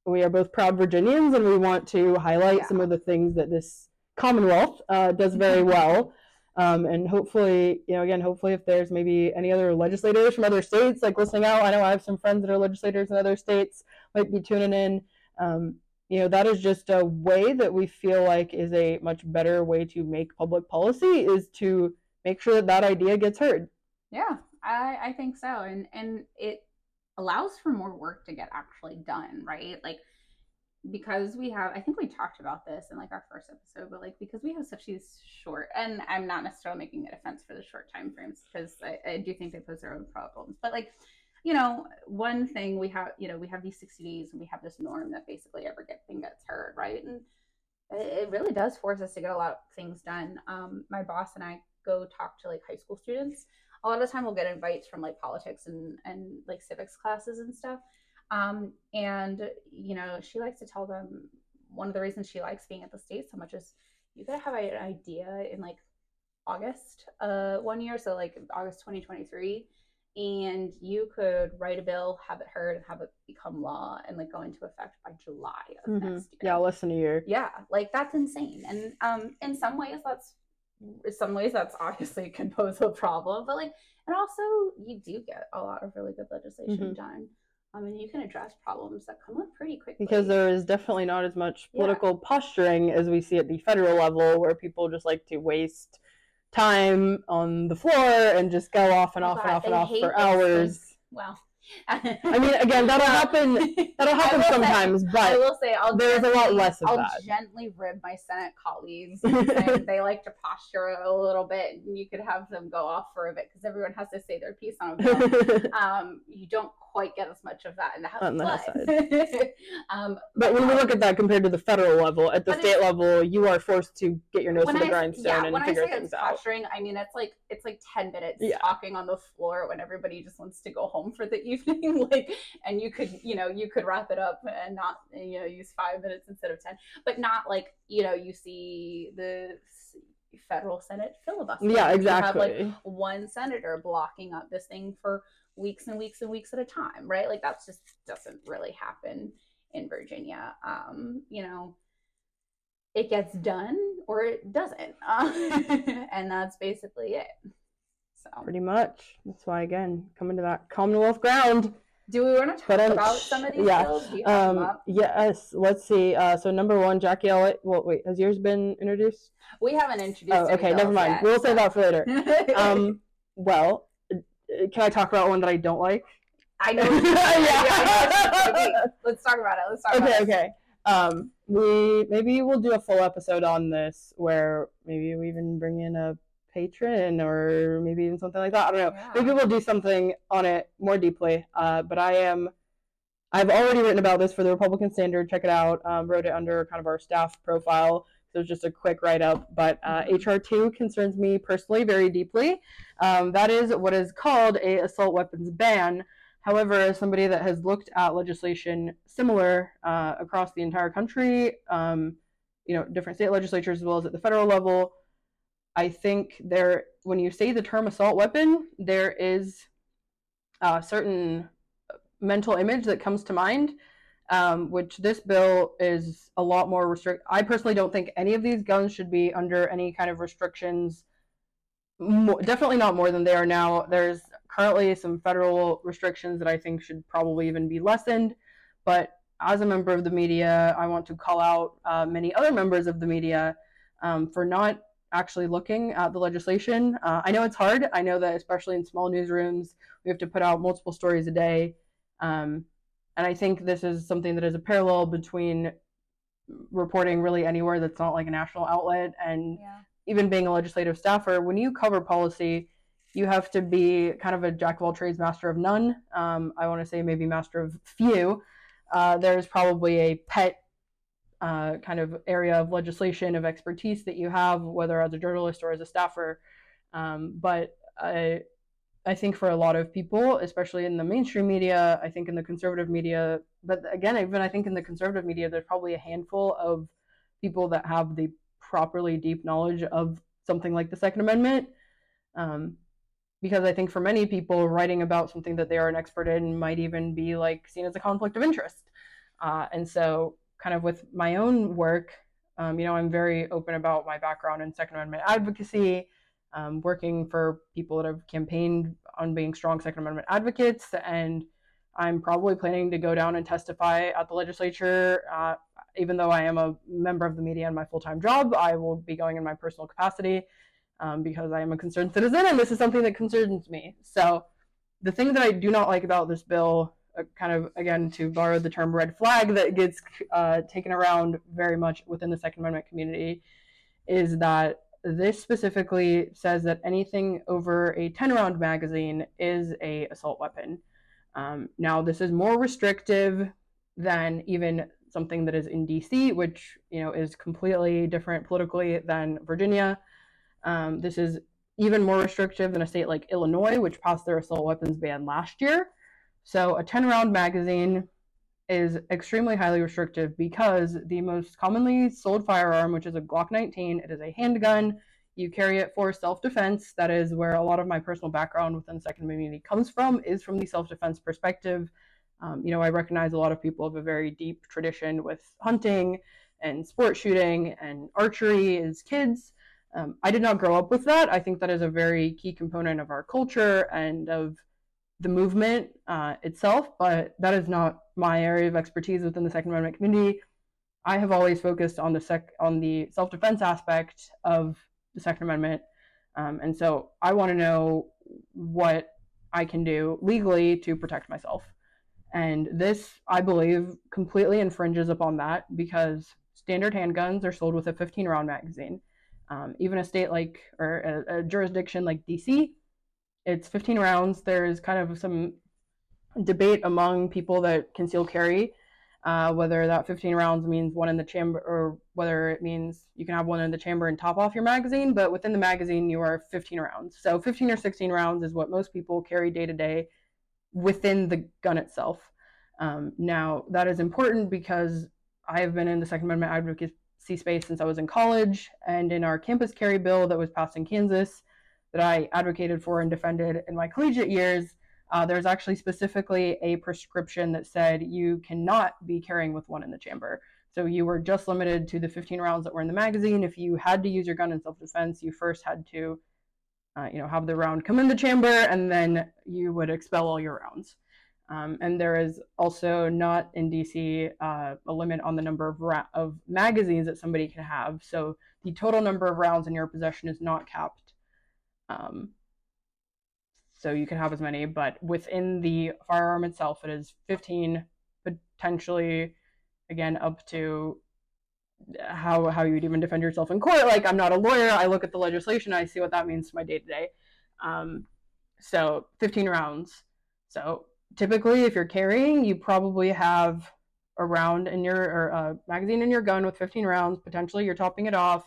we are both proud Virginians, and we want to highlight some of the things that this Commonwealth uh, does very well. Um, and hopefully, you know, again, hopefully, if there's maybe any other legislators from other states like listening out, I know I have some friends that are legislators in other states might be tuning in. Um, you know, that is just a way that we feel like is a much better way to make public policy is to make sure that that idea gets heard. Yeah, I, I think so. And and it allows for more work to get actually done, right? Like because we have I think we talked about this in like our first episode, but like because we have such these short and I'm not necessarily making a defense for the short time frames because I, I do think they pose their own problems. But like, you know, one thing we have, you know, we have these 60 days and we have this norm that basically everything gets heard, right? And it really does force us to get a lot of things done. Um, my boss and I go talk to like high school students a lot of the time we'll get invites from like politics and and like civics classes and stuff um and you know she likes to tell them one of the reasons she likes being at the state so much is you gotta have an idea in like August uh, one year, so like August 2023. And you could write a bill, have it heard, and have it become law and like go into effect by July of Mhm. next year. Yeah, less than a year. Yeah, like that's insane. And um in some ways that's in some ways that's obviously can pose a problem, but like and also you do get a lot of really good legislation Mhm. done. I mean you can address problems that come up pretty quickly. Because there is definitely not as much Yeah. political posturing as we see at the federal level, where people just like to waste time on the floor and just go off and Oh off and off and off for hours. thing. I mean, again, that'll happen. That'll I happen will say- sometimes, I will say I'll there's a lot less of I'll that. gently rib my Senate colleagues. they like to posture a little bit, and you could have them go off for a bit because everyone has to say their piece on a bill. um, you don't quite get as much of that in the House. On the House side. um, But when we look at that compared to the federal level, at the state level, you are forced to get your nose to the I, grindstone yeah, and when I figure say things it's out. posturing, I mean it's like it's like ten minutes Yeah. talking on the floor when everybody just wants to go home for the evening, like, and you could, you know, you could wrap it up and not, you know, use five minutes instead of ten, but not like, you know, you see the federal Senate filibuster. Yeah, You have, like, one senator blocking up this thing for weeks and weeks and weeks at a time, right? Like that's just doesn't really happen in Virginia. Um, you know, it gets done or it doesn't, and that's basically it. So, Pretty much. That's why, again, coming to that Commonwealth ground. do we want to talk But, about some of these yeah, bills? Do you have them Um, yes. Let's see. Uh, so number one, Jackie Elliott. Well, wait, has yours been introduced? We haven't introduced. Oh, okay. Never mind. yet, We'll save that for later. Um, well, can I talk about one that I don't like? I know. what you're gonna say. Yeah. I know what you're gonna say. Let's talk about it. Let's talk about it. okay, okay. Um, we maybe we'll do a full episode on this where maybe we even bring in a patron or maybe even something like that. I don't know. Yeah. Maybe we'll do something on it more deeply. Uh, but I am. I've already written about this for the Republican Standard. Check it out. Um, wrote it under kind of our staff profile. So it's just a quick write up. But uh, Mhm. HR two concerns me personally very deeply. Um, that is what is called a assault weapons ban. However, as somebody that has looked at legislation similar uh, across the entire country, um, you know, different state legislatures as well as at the federal level, I think there, when you say the term assault weapon, there is a certain mental image that comes to mind, um, which this bill is a lot more restrict. I personally don't think any of these guns should be under any kind of restrictions. Definitely not more than they are now. There's currently some federal restrictions that I think should probably even be lessened. But as a member of the media, I want to call out uh, many other members of the media um, for not actually looking at the legislation. Uh, I know it's hard. I know that especially in small newsrooms, we have to put out multiple stories a day. Um, and I think this is something that is a parallel between reporting really anywhere that's not like a national outlet and Yeah. even being a legislative staffer, when you cover policy, you have to be kind of a jack of all trades, master of none. Um, I want to say maybe master of few. Uh, there's probably a pet uh, kind of area of legislation of expertise that you have, whether as a journalist or as a staffer. Um, but I, I think for a lot of people, especially in the mainstream media, I think in the conservative media, but again, even I think in the conservative media, there's probably a handful of people that have the properly deep knowledge of something like the Second Amendment. Um, because I think for many people, writing about something that they are an expert in might even be like seen as a conflict of interest. Uh, and so, kind of with my own work, um, you know, I'm very open about my background in Second Amendment advocacy, um, working for people that have campaigned on being strong Second Amendment advocates, and I'm probably planning to go down and testify at the legislature. Uh, even though I am a member of the media in my full time job, I will be going in my personal capacity um, because I am a concerned citizen and this is something that concerns me. So, the thing that I do not like about this bill, uh, kind of again to borrow the term red flag that gets uh, taken around very much within the Second Amendment community, is that this specifically says that anything over a 10 round magazine is a assault weapon. Um, now, this is more restrictive than even something that is in DC, which you know is completely different politically than Virginia. Um, this is even more restrictive than a state like Illinois, which passed their assault weapons ban last year. So, a 10 round magazine is extremely highly restrictive because the most commonly sold firearm, which is a Glock 19, it is a handgun you carry it for self-defense. That is where a lot of my personal background within Second Amendment comes from, is from the self-defense perspective. Um, you know, I recognize a lot of people have a very deep tradition with hunting and sport shooting and archery as kids. Um, I did not grow up with that. I think that is a very key component of our culture and of the movement uh, itself, but that is not my area of expertise within the Second Amendment community. I have always focused on the sec on the self defense aspect of the Second Amendment, um, and so I want to know what I can do legally to protect myself. And this, I believe, completely infringes upon that because standard handguns are sold with a 15 round magazine. Um, even a state like, or a, a, jurisdiction like DC, it's 15 rounds. There's kind of some debate among people that conceal carry, uh, whether that 15 rounds means one in the chamber or whether it means you can have one in the chamber and top off your magazine. But within the magazine, you are 15 rounds. So 15 or 16 rounds is what most people carry day to day within the gun itself. Um, now, that is important because I have been in the Second Amendment advocacy space since I was in college, and in our campus carry bill that was passed in Kansas that I advocated for and defended in my collegiate years, uh, there's actually specifically a prescription that said you cannot be carrying with one in the chamber. So you were just limited to the 15 rounds that were in the magazine. If you had to use your gun in self-defense, you first had to, uh, you know, have the round come in the chamber, and then you would expel all your rounds. Um, and there is also not in DC uh, a limit on the number of, ra- of magazines that somebody can have. So the total number of rounds in your possession is not capped. Um, so you can have as many, but within the firearm itself, it is 15, potentially, again, up to how how you would even defend yourself in court. Like I'm not a lawyer. I look at the legislation. I see what that means to my day to day. So 15 rounds. So typically if you're carrying you probably have a round in your or a magazine in your gun with 15 rounds potentially you're topping it off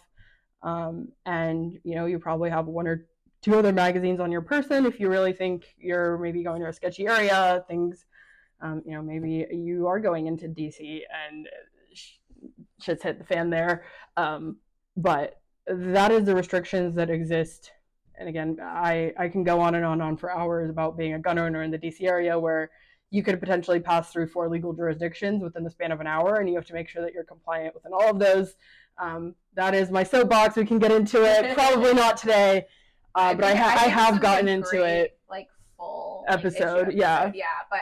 um, and you know you probably have one or two other magazines on your person if you really think you're maybe going to a sketchy area things um, you know maybe you are going into dc and shit's hit the fan there um, but that is the restrictions that exist and again, I, I can go on and on and on for hours about being a gun owner in the DC area where you could potentially pass through four legal jurisdictions within the span of an hour, and you have to make sure that you're compliant within all of those. Um, that is my soapbox. We can get into it. Probably not today, uh, but I, ha- I, I have gotten into it. Like full episode, like, yeah, yeah. But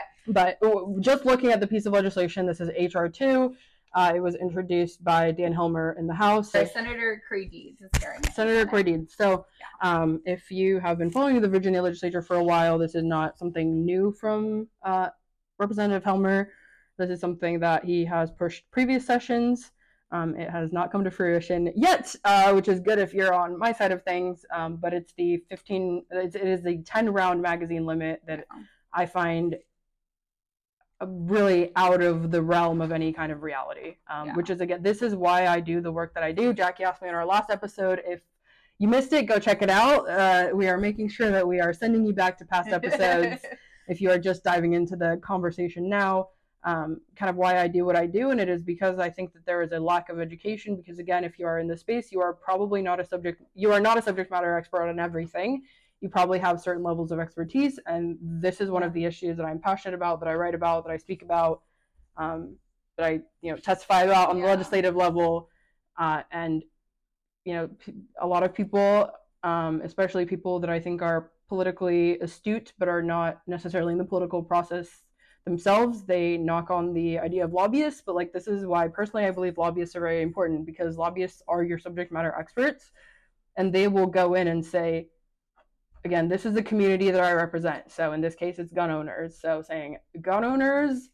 but just looking at the piece of legislation, this is HR two. Uh, it was introduced by Dan Helmer in the House. So Senator Creigh Deeds is carrying it. Senator Creigh Deeds. So, um, if you have been following the Virginia legislature for a while, this is not something new from uh, Representative Helmer. This is something that he has pushed previous sessions. Um, it has not come to fruition yet, uh, which is good if you're on my side of things. Um, but it's the 15, it is the 10 round magazine limit that I find really out of the realm of any kind of reality. Um, yeah. Which is again, this is why I do the work that I do. Jacki asked me in our last episode if you missed it, go check it out. Uh, we are making sure that we are sending you back to past episodes if you are just diving into the conversation now. Um, kind of why I do what I do, and it is because I think that there is a lack of education. Because again, if you are in this space, you are probably not a subject, you are not a subject matter expert on everything you probably have certain levels of expertise. And this is one of the issues that I'm passionate about, that I write about, that I speak about, um, that I you know testify about on yeah. the legislative level. Uh, and you know, a lot of people, um, especially people that I think are politically astute but are not necessarily in the political process themselves, they knock on the idea of lobbyists. But like this is why personally I believe lobbyists are very important because lobbyists are your subject matter experts, and they will go in and say again, this is the community that I represent. So in this case, it's gun owners. So saying gun owners,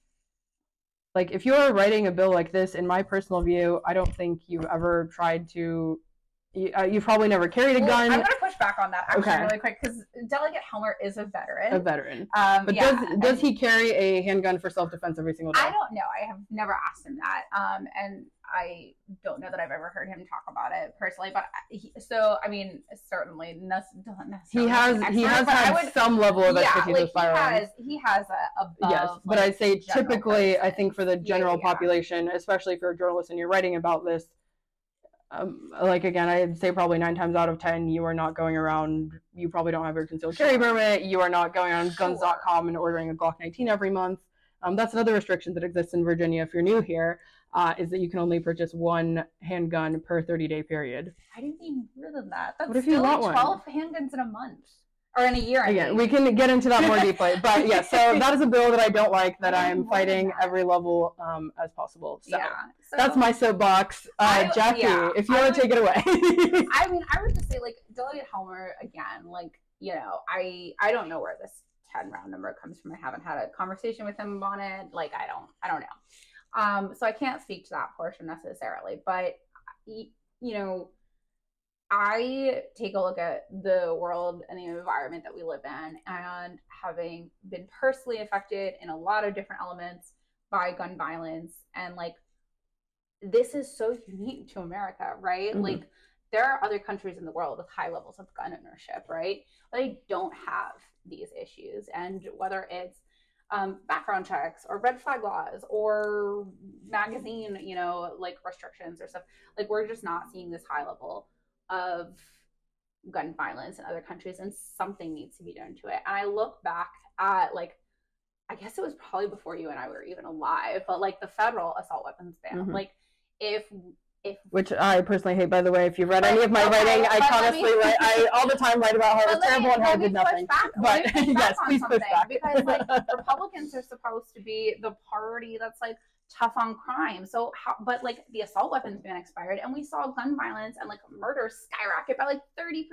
like if you're writing a bill like this, in my personal view, I don't think you've ever tried to you, uh, you probably never carried a well, gun. I'm going to push back on that actually okay. really quick because Delegate Helmer is a veteran. A veteran. Um, but yeah, does does he carry a handgun for self defense every single day? I don't know. I have never asked him that. Um, and I don't know that I've ever heard him talk about it personally. But he, so I mean, certainly doesn't necessarily. He has expert, he has had would, some level of yeah, expertise like with firearms. He has he has a yes, but like, I'd say typically, person. I think for the general yeah, population, especially if you're a journalist and you're writing about this um, like again, I'd say probably nine times out of ten, you are not going around. You probably don't have your concealed carry permit. You are not going on Sure. Guns.com and ordering a Glock 19 every month. Um, that's another restriction that exists in Virginia. If you're new here, uh, is that you can only purchase one handgun per 30 day period. I didn't need more than that. That's What if you still want like one? twelve handguns in a month or in a year. I Again, we can get into that more deeply, but yeah. So that is a bill that I don't like. That I I'm fighting every level um, as possible. So yeah. So, that's my soapbox. Uh, I- Jacki, yeah, if you I want to take it away. I mean, I would just say like Delegate Helmer again. Like you know, I I don't know where this ten round number comes from. I haven't had a conversation with him on it. Like I don't I don't know. Um, so I can't speak to that portion necessarily. But you know, I take a look at the world and the environment that we live in, and having been personally affected in a lot of different elements by gun violence, and like this is so unique to America, right? Mhm. Like there are other countries in the world with high levels of gun ownership, right? They don't have these issues, and whether it's um, background checks or red flag laws or magazine, you know, like restrictions or stuff, like we're just not seeing this high level of gun violence in other countries, and something needs to be done to it. And I look back at like. I guess it was probably before you and I were even alive, but like the federal assault weapons ban. Mhm. Like if if Which I personally hate, by the way. If you've read But- any of my okay, writing, I let me- honestly write. I all the time write about how it was terrible and how me did nothing. back- But let me push back yes, please push back. because, like, Republicans are supposed to be the party that's like tough on crime. So how but like the assault weapons ban expired and we saw gun violence and like murder skyrocket by like 30%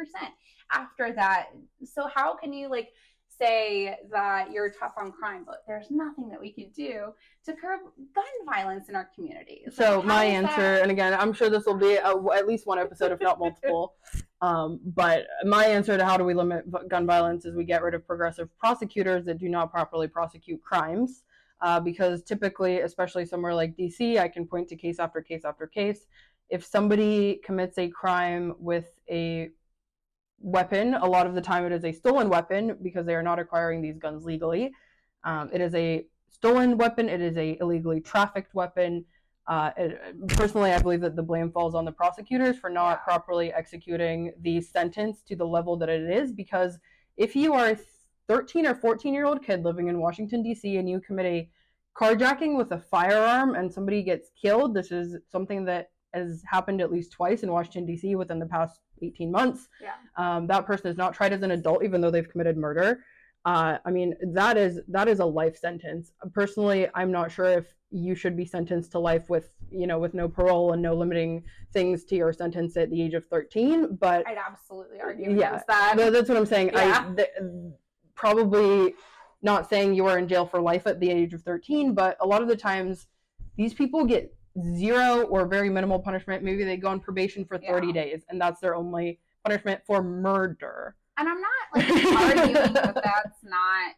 after that. So how can you like say that you're tough on crime but there's nothing that we can do to curb gun violence in our communities? So Like, my answer, that- and again, I'm sure this will be a, at least one episode, if not multiple. Um, but my answer to how do we limit gun violence is we get rid of progressive prosecutors that do not properly prosecute crimes. Uh, because typically, especially somewhere like DC, I can point to case after case after case. If somebody commits a crime with a weapon, a lot of the time it is a stolen weapon because they are not acquiring these guns legally. Um, it is a stolen weapon. It is a illegally trafficked weapon. Uh, it, personally, I believe that the blame falls on the prosecutors for not Yeah. properly executing the sentence to the level that it is. Because if you are 13 or 14 year old kid living in Washington, D.C., and you commit a carjacking with a firearm and somebody gets killed, this is something that has happened at least twice in Washington, D.C. within the past 18 months. Yeah. Um, that person is not tried as an adult, even though they've committed murder. Uh, I mean, that is that is a life sentence. Personally, I'm not sure if you should be sentenced to life with you know with no parole and no limiting things to your sentence at the age of 13. But I'd absolutely argue Yeah. against that. that's what I'm saying. Yeah. I th- probably not saying you are in jail for life at the age of 13, but a lot of the times these people get zero or very minimal punishment. Maybe they go on probation for 30 Yeah. days, and that's their only punishment for murder. And I'm not like arguing that that's not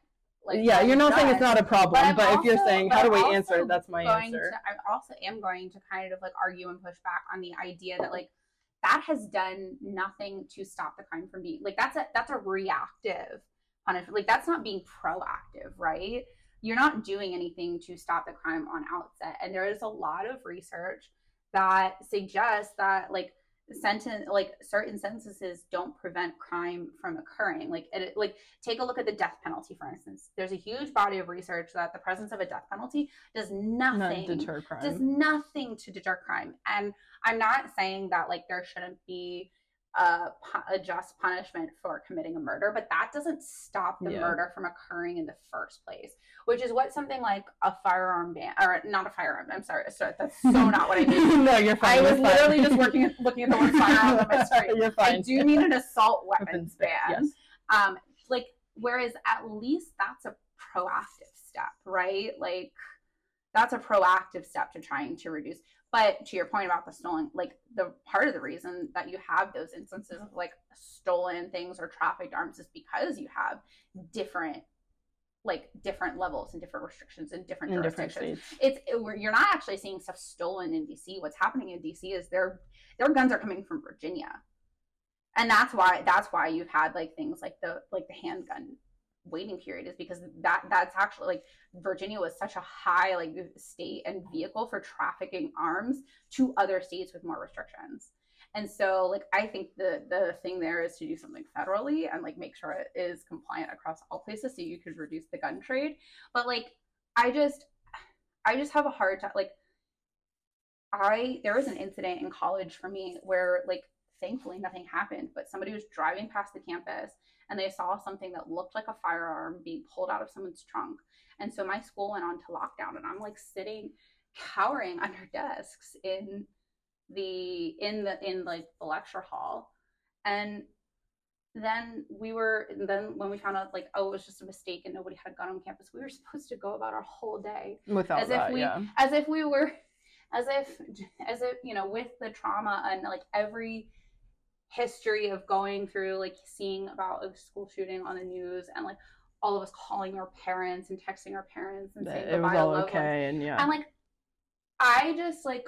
like yeah, you're not saying it's not a problem, I'm but, if you're saying how do we answer that's my going answer. To, I also am going to kind of like argue and push back on the idea that like that has done nothing to stop the crime from being like that's a that's a reactive Like that's not being proactive, right? You're not doing anything to stop the crime on outset. And there is a lot of research that suggests that like sentence like certain sentences don't prevent crime from occurring like it like take a look at the death penalty for instance there's a huge body of research that the presence of a death penalty does Not nothing deter does nothing to deter crime and i'm not saying that like there shouldn't be a, a just punishment for committing a murder but that doesn't stop the Yeah. murder from occurring in the first place which is what something like a firearm ban or not a firearm i'm sorry sorry that's so not what i mean no, you're fine. I was fine. literally just working at, looking at the word firearm on my screen. You're fine. I do mean an assault weapons ban, yes. Um, like whereas at least that's a proactive step, right? Like that's a proactive step to trying to reduce. But to your point about the stolen, like the part of the reason that you have those instances of like stolen things or trafficked arms is because you have different like different levels and different restrictions and different in jurisdictions states. it's it, we're- you're not actually seeing stuff stolen in DC. What's happening in DC is their their guns are coming from Virginia, and that's why that's why you've had like things like the like the handgun waiting period is because that that's actually like Virginia was such a high like state and vehicle for trafficking arms to other states with more restrictions. And so like I think the the thing there is to do something federally and like make sure it is compliant across all places so you could reduce the gun trade. But like I just I just have a hard time like I there was an incident in college for me where like thankfully nothing happened, but somebody was driving past the campus and they saw something that looked like a firearm being pulled out of someone's trunk. And so my school went on to lockdown and I'm like sitting cowering under desks in the in the in like the lecture hall. And then we were then when we found out like oh it was just a mistake and nobody had a gun on campus we were supposed to go about our whole day Without as that, if we yeah. as if we were as if as if you know with the trauma and like every history of going through like seeing about a school shooting on the news and like all of us calling our parents and texting our parents and saying It was all okay, and yeah. and like i just like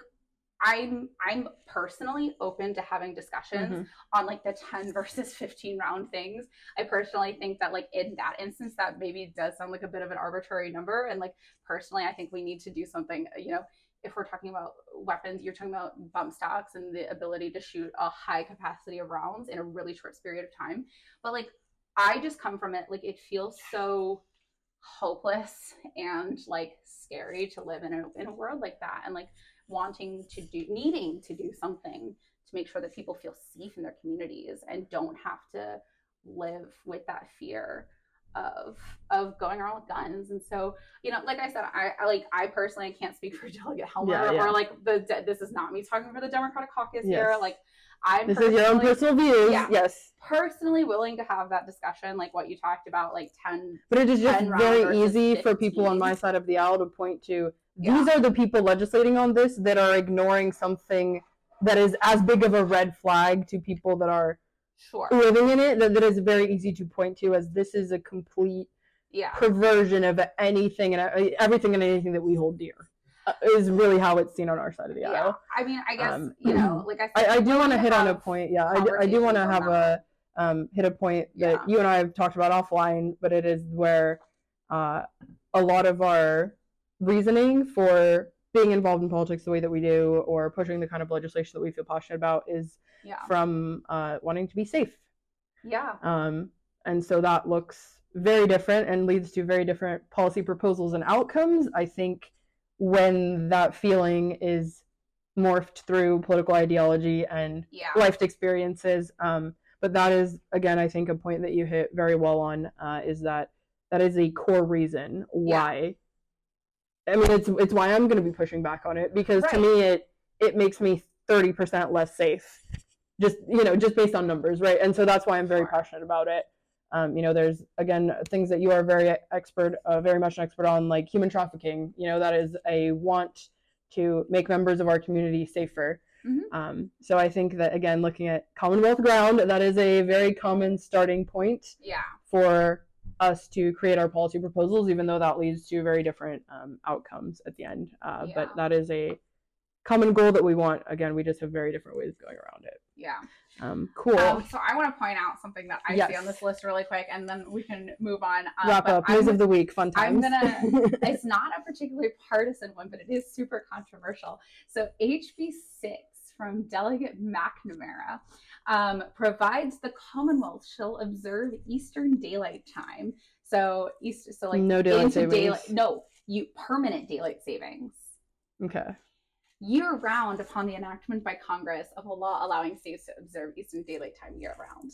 i'm i'm personally open to having discussions Mhm. on like the 10 versus 15 round things i personally think that like in that instance that maybe does sound like a bit of an arbitrary number and like personally i think we need to do something you know if we're talking about weapons you're talking about bump stocks and the ability to shoot a high capacity of rounds in a really short period of time. But like i just come from it like it feels so hopeless and like scary to live in a, in a world like that and like wanting to do needing to do something to make sure that people feel safe in their communities and don't have to live with that fear of of going around with guns and so you know like i said i, I like i personally can't speak for delegate helmer Yeah, yeah. or like the de- this is not me talking for the democratic caucus here like i'm This is your own personally- personal views. Yeah. Yes. personally willing to have that discussion like what you talked about like 10 But it is just very easy for people on my side of the aisle to point to these are the people legislating on this that are ignoring something that is as big of a red flag to people that are sure living in it that, that is very easy to point to as this is a complete yeah perversion of anything and uh, everything and anything that we hold dear uh, is really how it's seen on our side of the yeah aisle. i mean i guess Um, you know like i I, said I do want to hit on a point. Yeah, I do, I do want to have a um, hit a point that Yeah. you and I have talked about offline, but it is where uh, a lot of our reasoning for being involved in politics the way that we do, or pushing the kind of legislation that we feel passionate about, is yeah from uh, wanting to be safe. yeah Um, and so that looks very different and leads to very different policy proposals and outcomes. I think when that feeling is morphed through political ideology and yeah lived experiences. Um, but that is, again, I think a point that you hit very well on uh, is that that is a core reason why. I mean, it's it's why I'm going to be pushing back on it because to me it it makes me thirty percent less safe, just you know, just based on numbers, right? And so that's why I'm very Sure. passionate about it. Um, you know, there's again things that you are very expert, uh, very much an expert on, like human trafficking. You know, that is a want to make members of our community safer. Mhm. Um, so I think that again, looking at Commonwealth ground, that is a very common starting point yeah for us to create our policy proposals, even though that leads to very different um, outcomes at the end. Uh, Yeah. But that is a common goal that we want. Again, we just have very different ways of going around it. yeah Um, cool. Um, so I want to point out something that I see on this list really quick, and then we can move on. Um, Wrap up I'm news of the week. Fun I'm times. gonna- it's not a particularly partisan one, but it is super controversial. So HB six from Delegate McNamara um, provides the Commonwealth shall observe Eastern Daylight Time. So East, so like No daylight savings. daylight. No, you permanent daylight savings okay. year round upon the enactment by Congress of a law allowing states to observe Eastern Daylight Time year round.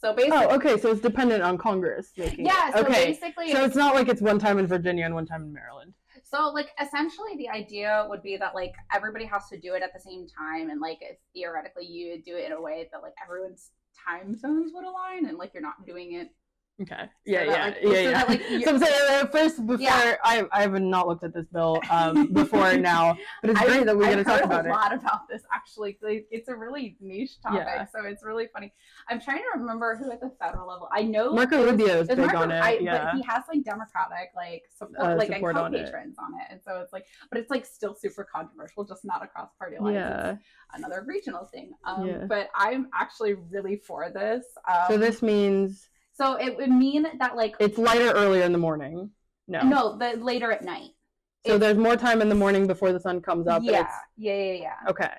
So basically, Oh, okay. So it's dependent on Congress making. it. yeah. So okay. basically, So it's not like it's one time in Virginia and one time in Maryland. So like essentially the idea would be that like everybody has to do it at the same time and like if theoretically you do it in a way that like everyone's time zones would align and like you're not doing it Okay. Yeah, that, yeah, like- yeah, so yeah. that, like, so I'm saying uh, first before Yeah. I I have not looked at this bill um, before now, but it's great that we're going to talk heard about a lot about this actually. It's a really niche topic, Yeah. so it's really funny. I'm trying to remember who at the federal level. I know Marco it Rubio is big Marco- on it. I, yeah. But he has like Democratic like support, Uh, like support and on co-patrons on it. and so it's like, but it's like still super controversial, just not across party lines. yeah. It's another regional thing. Um, Yeah. But I'm actually really for this. Um, So this means so it would mean that like it's lighter earlier in the morning. No. no, the later at night. So it- there's more time in the morning before the sun comes up. yeah, it's- yeah, yeah, yeah. okay.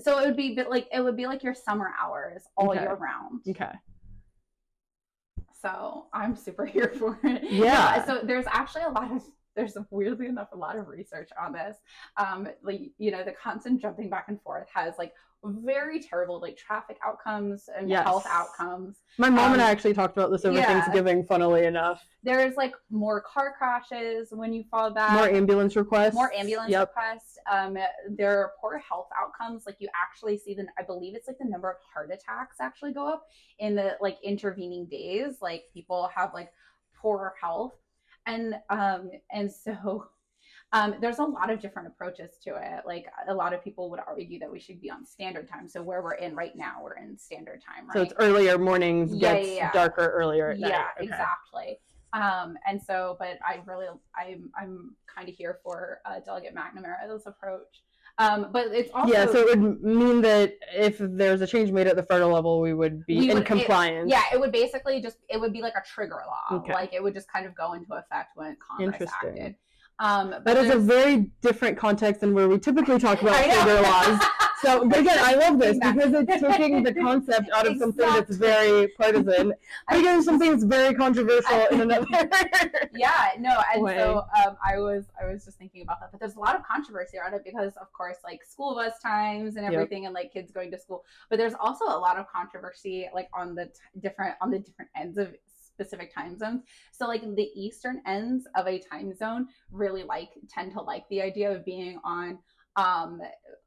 So it would be bit like it would be like your summer hours all Okay. year round. Okay. So I'm super here for it. Yeah. So there's actually a lot of there's weirdly enough a lot of research on this. Um, like you know, the constant jumping back and forth has like very terrible like traffic outcomes and Yes. health outcomes. My mom and Um, I actually talked about this over yeah. Thanksgiving, funnily enough. There's like more car crashes when you fall back. More ambulance requests. more ambulance Yep. requests. Um, there are poor health outcomes. Like you actually see the, I believe it's like the number of heart attacks actually go up in the like intervening days. Like people have like poor health, and um, and so. Um, there's a lot of different approaches to it. Like a lot of people would argue that we should be on standard time. So where we're in right now, we're in standard time, right? So it's earlier mornings, Yeah, gets yeah, darker earlier at yeah night. Okay. exactly um and so but i really i'm i'm kind of here for uh, delegate mcnamara's approach um but it's also yeah, so it would mean that if there's a change made at the federal level, we would be We in would- it- compliance. yeah it would basically just it would be like a trigger law Okay. like it would just kind of go into effect when congress acted um but That is a very different context than where we typically talk about trigger laws. So but again, I love this because it's taking the concept out of something that's very partisan, I- making something that's very controversial in another. yeah no and way. so um, i was i was just thinking about that but there's a lot of controversy around it because of course like school bus times and Yep. everything and like kids going to school but there's also a lot of controversy like on the t- different on the different ends of specific time zones so like the eastern ends of a time zone really like tend to like the idea of being on um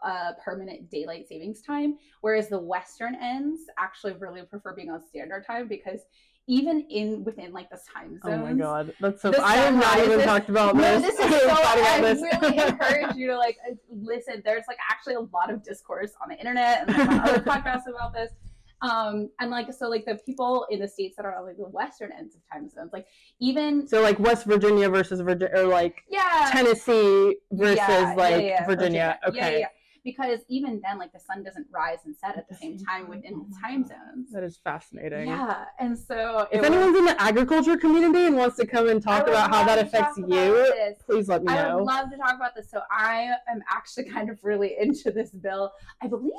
uh permanent daylight savings time whereas the western ends actually really prefer being on standard time because even in within like the time zone. oh my god, that's so. I have not even talked about no, this. this is so. I really encourage you to like uh, listen. There's like actually a lot of discourse on the internet and other podcasts about this. Um, and like so, like the people in the states that are on like the western ends of time zones, like even So like West Virginia versus Virginia, or like yeah, Tennessee versus yeah, like yeah, Virginia. Yeah, Okay, yeah. Because even then, like the sun doesn't rise and set at the same time within the time zones. that is fascinating. Yeah, and so If was- anyone's in the agriculture community and wants to come and talk about how that affects you, please let me I know. I would love to talk about this. So I am actually kind of really into this bill. I believe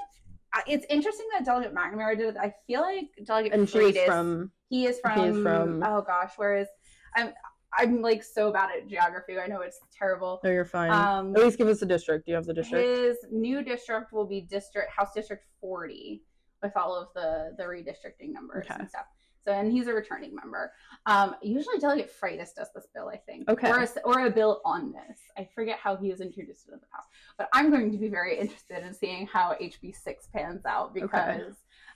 it's interesting that Delegate McNamara did it. I feel like Delegate and she's is from he is from, he is from- oh gosh, whereas I'm I'm like so bad at geography. I know it's terrible. No, you're fine. Um, At least give us a district. Do you have the district? his new district will be district House District 40 with all of the the redistricting numbers Okay. and stuff. So and he's a returning member. Um, usually Delegate Freitas does this bill, I think. Okay. Or a, or a bill on this. I forget how he was introduced it in the past, but I'm going to be very interested in seeing how HB six pans out because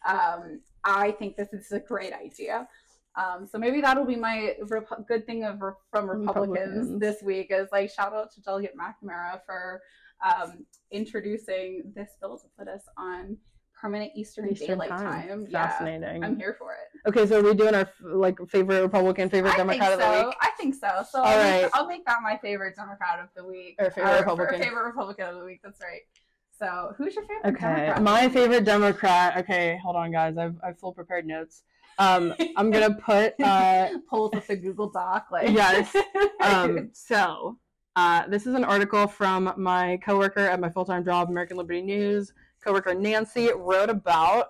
um, I think this is a great idea. Um, so maybe that'll be my rep- good thing of re- from Republicans, Republicans. this week is like shout out to Delegate McNamara for um, introducing this bill to put us on permanent Eastern, Eastern Daylight time. Time. Yeah, Fascinating. I'm here for it. Okay, so are we doing our like favorite Republican, favorite I Democrat think of the week? I think so. So All I'll, make. I'll make that my favorite Democrat of the week. Or favorite Republican. favorite Republican of the week. That's right. So who's your favorite Okay, Democrat? my favorite Democrat. Okay, hold on, guys. I've I've full prepared notes. Um, I'm gonna put uh, pulls up the Google Doc. Like Yes. um, so uh, this is an article from my coworker at my full-time job, American Liberty News. Coworker Nancy wrote about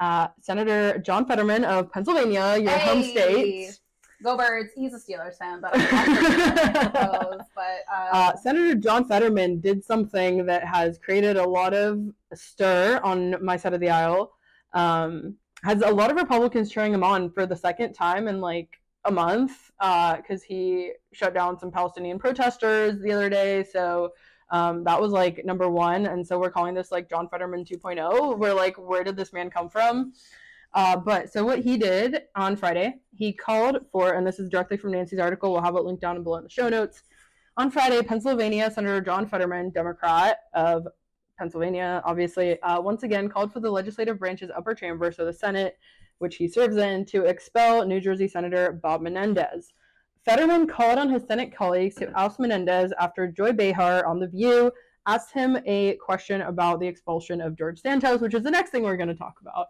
uh, Senator John Fetterman of Pennsylvania, your home state. Go Birds. He's a Steelers fan, but. But uh, Uh, Senator John Fetterman did something that has created a lot of stir on my side of the aisle. Um, has a lot of Republicans cheering him on for the second time in like a month because he shut down some Palestinian protesters the other day. So um, that was like number one. And so we're calling this like John Fetterman 2.0. We're like, where did this man come from? Uh, but so what he did on Friday, he called for, and this is directly from Nancy's article. We'll have it linked down below in the show notes. On Friday, Pennsylvania Senator John Fetterman, Democrat of Pennsylvania, obviously, uh, once again called for the legislative branch's upper chamber, so the Senate, which he serves in, to expel New Jersey Senator Bob Menendez. Fetterman called on his Senate colleagues to oust Menendez after Joy Behar on The View asked him a question about the expulsion of George Santos, which is the next thing we're going to talk about.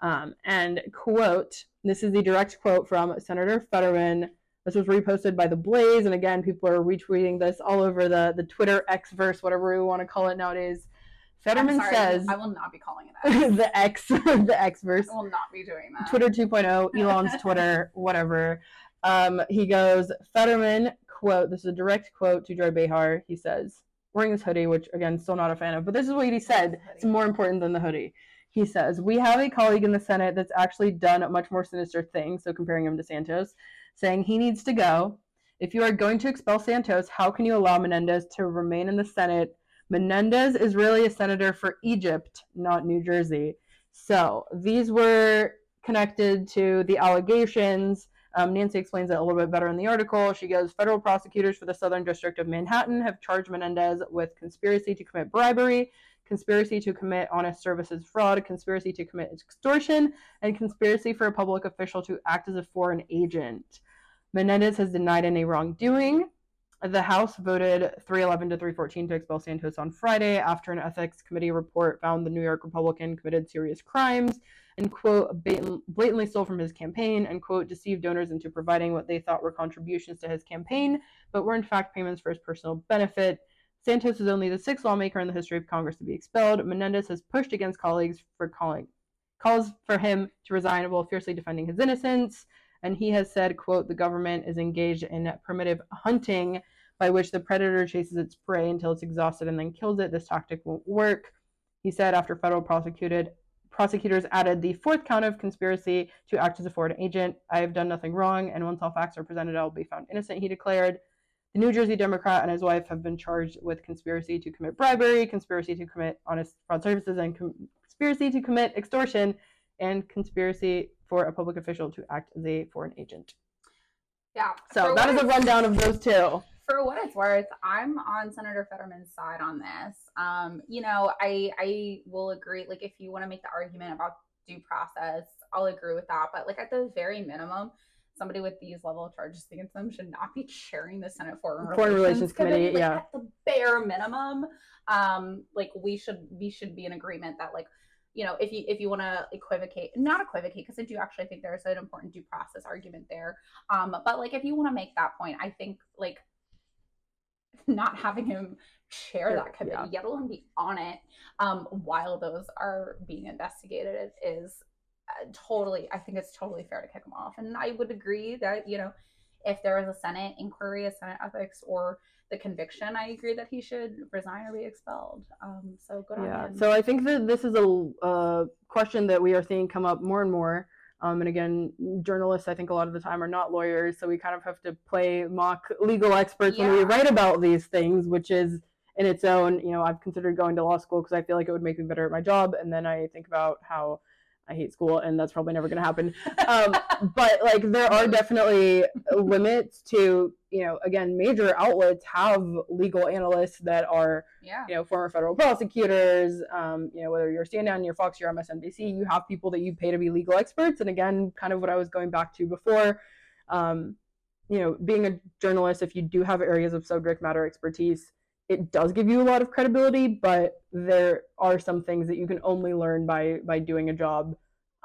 Um, and quote, this is the direct quote from Senator Fetterman. This was reposted by The Blaze, and again, people are retweeting this all over the the Twitter X verse, whatever we want to call it nowadays. Fetterman sorry, says I will not be calling it the X, the X verse. I will not be doing that. Twitter 2.0, Elon's Twitter, whatever. Um, he goes, Fetterman, quote, this is a direct quote to Joy Behar. He says, wearing this hoodie, which again, still not a fan of, but this is what he said. It's more important than the hoodie. He says, We have a colleague in the Senate that's actually done a much more sinister thing, so comparing him to Santos, saying he needs to go. If you are going to expel Santos, how can you allow Menendez to remain in the Senate? Menendez is really a senator for Egypt, not New Jersey. So these were connected to the allegations. Um, Nancy explains it a little bit better in the article. She goes, Federal prosecutors for the Southern District of Manhattan have charged Menendez with conspiracy to commit bribery, conspiracy to commit honest services fraud, conspiracy to commit extortion, and conspiracy for a public official to act as a foreign agent. Menendez has denied any wrongdoing. The House voted 311 to 314 to expel Santos on Friday after an ethics committee report found the New York Republican committed serious crimes and, quote, blatantly stole from his campaign and, quote, deceived donors into providing what they thought were contributions to his campaign, but were in fact payments for his personal benefit. Santos is only the sixth lawmaker in the history of Congress to be expelled. Menendez has pushed against colleagues for calling calls for him to resign while fiercely defending his innocence. And he has said, quote, the government is engaged in primitive hunting by which the predator chases its prey until it's exhausted and then kills it. This tactic won't work. He said after federal prosecuted prosecutors added the fourth count of conspiracy to act as a foreign agent. I have done nothing wrong, and once all facts are presented, I will be found innocent, he declared. The New Jersey Democrat and his wife have been charged with conspiracy to commit bribery, conspiracy to commit honest fraud services, and conspiracy to commit extortion, and conspiracy for a public official to act as a foreign agent. Yeah. So that is a rundown of those two. For what it's worth, I'm on Senator Fetterman's side on this. Um, you know, I I will agree. Like, if you want to make the argument about due process, I'll agree with that. But like at the very minimum, somebody with these level of charges against them should not be chairing the Senate Foreign, Foreign Relations, Relations Committee. Like, yeah, at the bare minimum, um, like we should we should be in agreement that like you know if you if you want to equivocate not equivocate because i do actually think there's an important due process argument there um but like if you want to make that point i think like not having him chair that committee yeah. yet alone be on it um while those are being investigated is uh, totally i think it's totally fair to kick him off and i would agree that you know if there is a senate inquiry a senate ethics or the conviction, I agree that he should resign or be expelled. Um, so good yeah. on him. So I think that this is a uh, question that we are seeing come up more and more. Um, and again, journalists, I think a lot of the time are not lawyers, so we kind of have to play mock legal experts yeah. when we write about these things, which is in its own. You know, I've considered going to law school because I feel like it would make me better at my job, and then I think about how I hate school, and that's probably never going to happen. Um, but like, there are definitely limits to, you know, again, major outlets have legal analysts that are, yeah. you know, former federal prosecutors. Um, you know, whether you're CNN, your Fox, your MSNBC, you have people that you pay to be legal experts. And again, kind of what I was going back to before. Um, you know, being a journalist, if you do have areas of subject matter expertise, it does give you a lot of credibility, but there are some things that you can only learn by by doing a job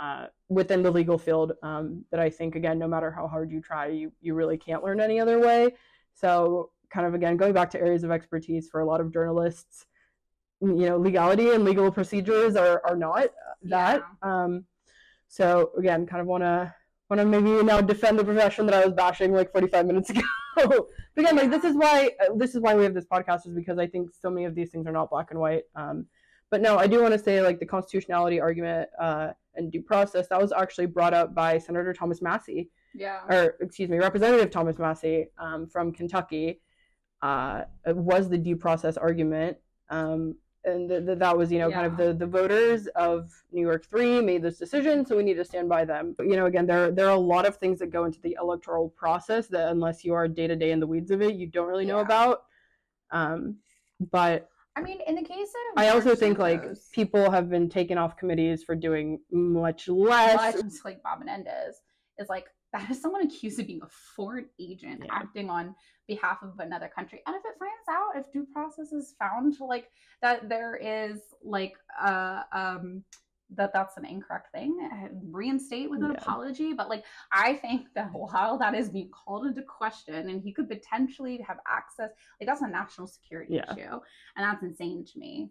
uh, within the legal field um, that I think again, no matter how hard you try, you you really can't learn any other way. So kind of again going back to areas of expertise for a lot of journalists, you know, legality and legal procedures are are not that. Yeah. Um, so again, kind of want to want to maybe now defend the profession that I was bashing like 45 minutes ago. but again, like this is why uh, this is why we have this podcast is because I think so many of these things are not black and white. Um, but no, I do want to say like the constitutionality argument uh, and due process that was actually brought up by Senator Thomas Massie. Yeah. Or excuse me, Representative Thomas Massie um, from Kentucky. Uh, was the due process argument. Um, and th- th- that was you know yeah. kind of the the voters of New York three made this decision, so we need to stand by them. But you know, again, there there are a lot of things that go into the electoral process that unless you are day to day in the weeds of it, you don't really know yeah. about. Um, but I mean, in the case of I also think like people have been taken off committees for doing much less. Much like Bob Menendez is like that is someone accused of being a foreign agent yeah. acting on behalf of another country. And if it finds out, if due process is found like that there is like uh um that that's an incorrect thing reinstate with an yeah. apology but like i think that while that is being called into question and he could potentially have access like that's a national security yeah. issue and that's insane to me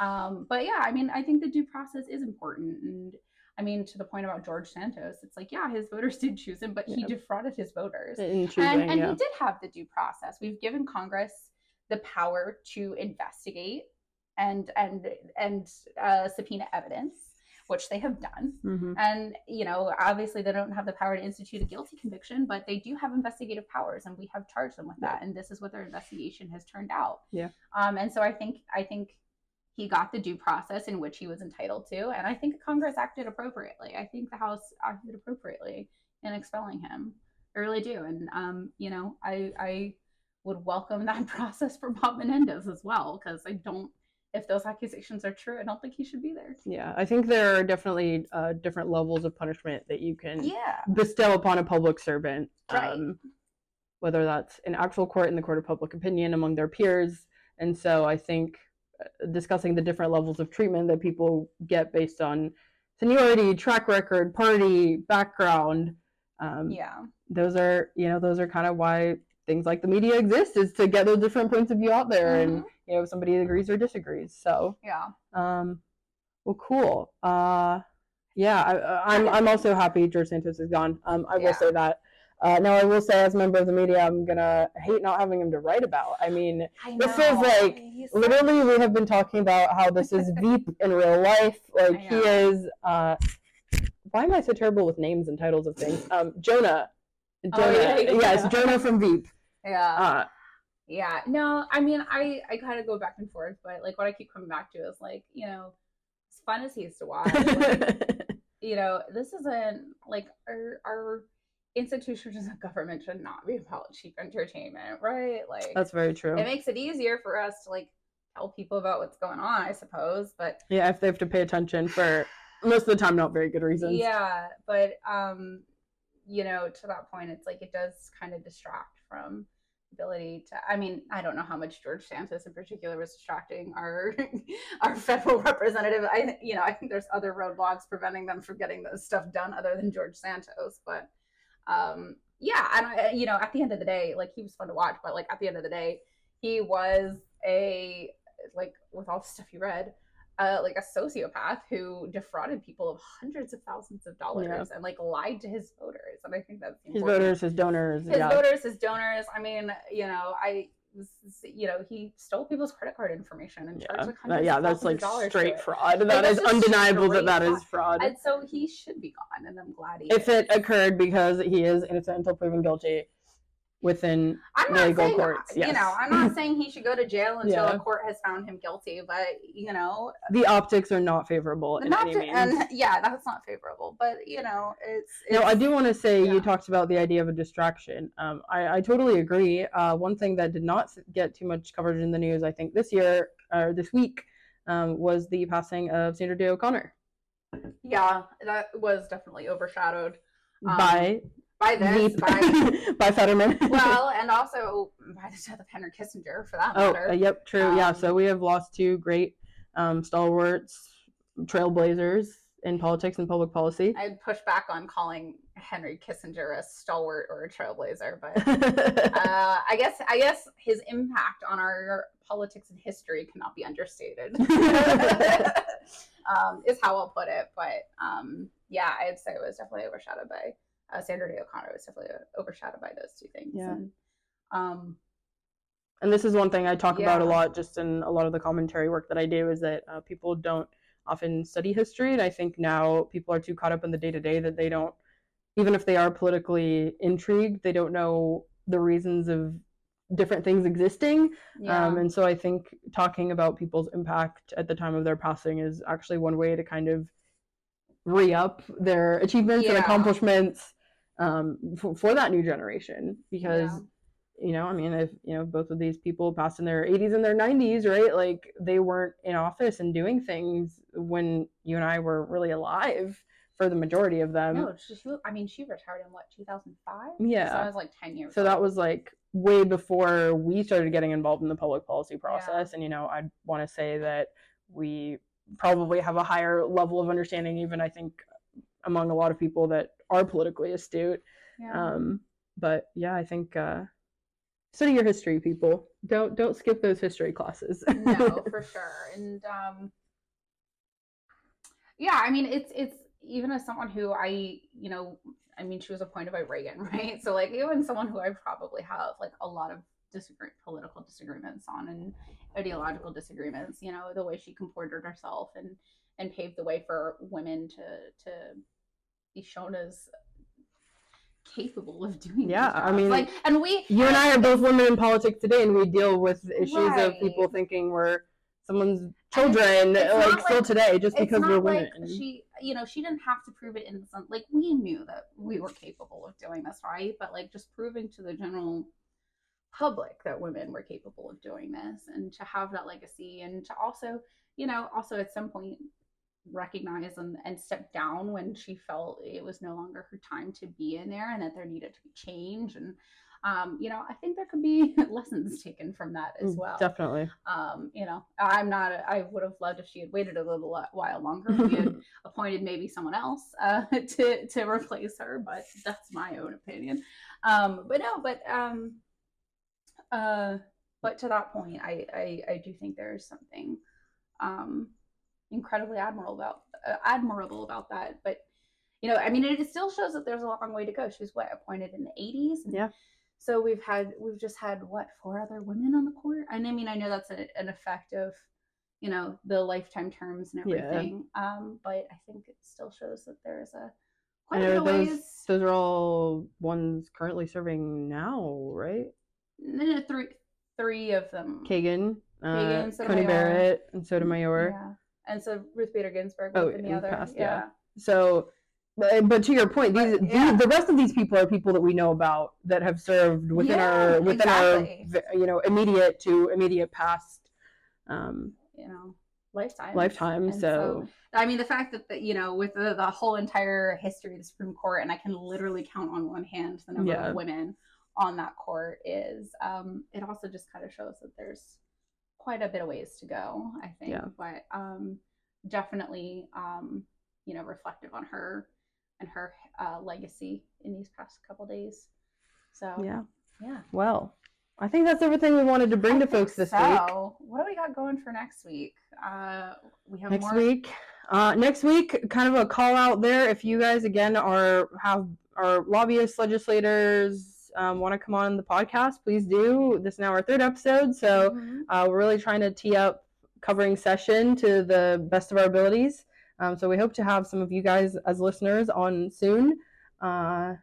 Um, but yeah, I mean, I think the due process is important. And I mean, to the point about George Santos, it's like, yeah, his voters did choose him, but he defrauded his voters. Choosing, and and yeah. he did have the due process. We've given Congress the power to investigate and and and uh, subpoena evidence, which they have done. Mhm. And you know, obviously, they don't have the power to institute a guilty conviction, but they do have investigative powers, and we have charged them with that. And this is what their investigation has turned out. Yeah. Um, and so I think I think he got the due process in which he was entitled to, and I think Congress acted appropriately. I think the House acted appropriately in expelling him. I really do, and um, you know, I I would welcome that process for Bob Menendez as well, because I don't. If those accusations are true, I don't think he should be there. Yeah, I think there are definitely uh, different levels of punishment that you can Yeah. bestow upon a public servant. Right. Um, whether that's in actual court in the court of public opinion among their peers. And so I think uh, discussing the different levels of treatment that people get based on seniority, track record, party, background, um, Yeah. those are, you know, those are kind of why things like the media exist is to get those different points of view out there and, Mhm. You know, somebody agrees or disagrees. So, Yeah. um, well, cool. Uh, yeah, I, I- I'm I'm also happy George Santos is gone. Um, I Yeah. will say that. Uh, now, I will say, as a member of the media, I'm gonna hate not having him to write about. I mean, I This is like, He's literally, we have been talking about how this is Veep in real life. Like he is. Uh, why am I so terrible with names and titles of things? Um, Jonah. Jonah. Oh, yeah, yeah. Yes, Jonah from Veep. Yeah. Uh, Yeah, no, I mean, I I kind of go back and forth, but like what I keep coming back to is like, you know, as fun as he is to watch, like, you know, this isn't like our our institutions of government should not be about cheap entertainment, right? Like, that's very true. it makes it easier for us to like tell people about what's going on, I suppose, but Yeah, if they have to pay attention for most of the time, not very good reasons. yeah, but um, you know, to that point, it's like it does kind of distract from ability to i mean i don't know how much george santos in particular was distracting our our federal representative. I you know i think there's other roadblocks preventing them from getting this stuff done other than george santos but um yeah and you know at the end of the day like he was fun to watch but like at the end of the day he was a like with all the stuff you read uh, like a sociopath who defrauded people of hundreds of thousands of dollars Yeah. and like lied to his voters and i think that's His voters, his donors. his yeah. voters, his donors. I mean, you know, I, you know, he stole people's credit card information and charged Yeah, like that- hundreds yeah, that's like of dollars to straight fraud. That that's is undeniable that that is fraud. fraud. And so he should be gone, and I'm glad he. If is. it occurred because he is innocent until proven guilty within I'm not legal saying, courts, you know, I'm not saying he should go to jail until Yeah. a court has found him guilty, but you know, the optics are not favorable in not any to- means. and yeah, that's not favorable. But you know, it's, it's No, I do want to say yeah. you talked about the idea of a distraction. Um, I, I totally agree. Uh, one thing that did not get too much coverage in the news, I think, this year or this week, um, was the passing of Sandra Day O'Connor Yeah, that was definitely overshadowed Um, by by this, Veep, by by Fetterman. well, and also by the death of Henry Kissinger, for that oh, matter. uh, yep, true. yeah, Um, so we have lost two great um, stalwarts, trailblazers in politics and public policy. I'd push back on calling Henry Kissinger a stalwart or a trailblazer, but uh, I guess I guess his impact on our politics and history cannot be understated. um, is how I'll put it. But um, yeah, I'd say it was definitely overshadowed by uh, Sandra Day O'Connor. Was definitely overshadowed by those two things. Yeah. And, um, and this is one thing I talk about a lot just in a lot of the commentary work that I do is that uh, people don't often study history. And I think now people are too caught up in the day to day that they don't, even if they are politically intrigued, they don't know the reasons of different things existing. yeah. Um, and so I think talking about people's impact at the time of their passing is actually one way to kind of re up their achievements and accomplishments um, for, for that new generation because Yeah. you know, I mean, if you know both of these people passed in their 80s and their 90s, right? Like they weren't in office and doing things when you and I were really alive for the majority of them. no, she, she- I mean, she retired in what 2005. Yeah. so I was like 10 years. so that was like way before we started getting involved in the public policy process. And you know, I want to say that we probably have a higher level of understanding, even I think among a lot of people that are politically astute. yeah. Um, but yeah, I think uh, study your history, people. Don't don't skip those history classes. no, for sure. And um yeah, I mean it's it's even as someone who I, you know, I mean she was appointed by Reagan, right? So like even someone who I probably have like a lot of disagree political disagreements on and ideological disagreements, you know, the way she comported herself and and paved the way for women to to be shown as capable of doing Yeah, I mean, like and we you and I are both women in politics today, and we deal with issues of people thinking we're someone's children, like still like- today, just because we're like women. she you know she didn't have to prove it in some like we knew that we were capable of doing this right? But like just proving to the general public that women were capable of doing this and to have that legacy and to also you know also at some point recognize and, and step down when she felt it was no longer her time to be in there and that there needed to be change and um, you know i think there could be lessons taken from that as Mm, well Definitely. um, you know, I'm not. I would have loved if she had waited a little while longer. We had appointed maybe someone else uh, to to replace her, but that's my own opinion. Um, but no, but um, uh, but to that point, I I, I do think there is something um, incredibly admirable about uh, admirable about that. But you know, I mean, it still shows that there's a long way to go. She was what appointed in the 80s. and Yeah. So we've had we've just had what four other women on the court, and I mean I know that's a, an effect of you know the lifetime terms and Yeah. everything. Um, but I think it still shows that there is a quite a those ways. those are all ones currently serving now, right? No, no, three three of them. Kagan, uh, Kagan, Coney Sotomayor. Barrett, and Sotomayor. Yeah. And so Ruth Bader Ginsburg Oh, in the in other. past, yeah. yeah. So, but, but to your point, these, But, yeah. these the rest of these people are people that we know about that have served within Yeah, our within exactly. our you know immediate to immediate past um, You know, lifetime. lifetime. And So, I mean, the fact that the, you know, with the, the whole entire history of the Supreme Court, and I can literally count on one hand the number of women on that court is, um, it also just kind of shows that there's quite a bit of ways to go. I think, Yeah. but um, definitely, um, you know, reflective on her and her uh, legacy in these past couple days. So yeah. yeah. Well, I think that's everything we wanted to bring I to folks this week. so. What do we got going for next week? Uh, we have next more. week uh next week kind of a call out there if you guys again are have are lobbyists legislators um, want to come on the podcast please do this is now our third episode so Mhm. uh, we're really trying to tee up covering session to the best of our abilities um, so we hope to have some of you guys as listeners on soon uh, i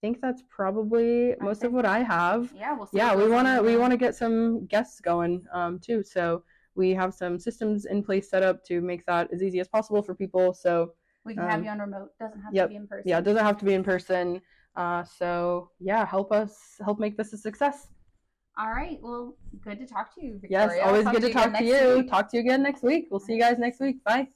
think that's probably most of what i have Yeah, we'll see. yeah we want to we want to get some guests going um, too so we have some systems in place set up to make that as easy as possible for people so We can have um, you on remote. Doesn't have yep. to be in person. yeah it doesn't have to be in person uh, so yeah help us help make this a success All right. Well, good to talk to you, yes Victoria. I'll always good to talk to you week. talk to you again next week we'll see you guys next week bye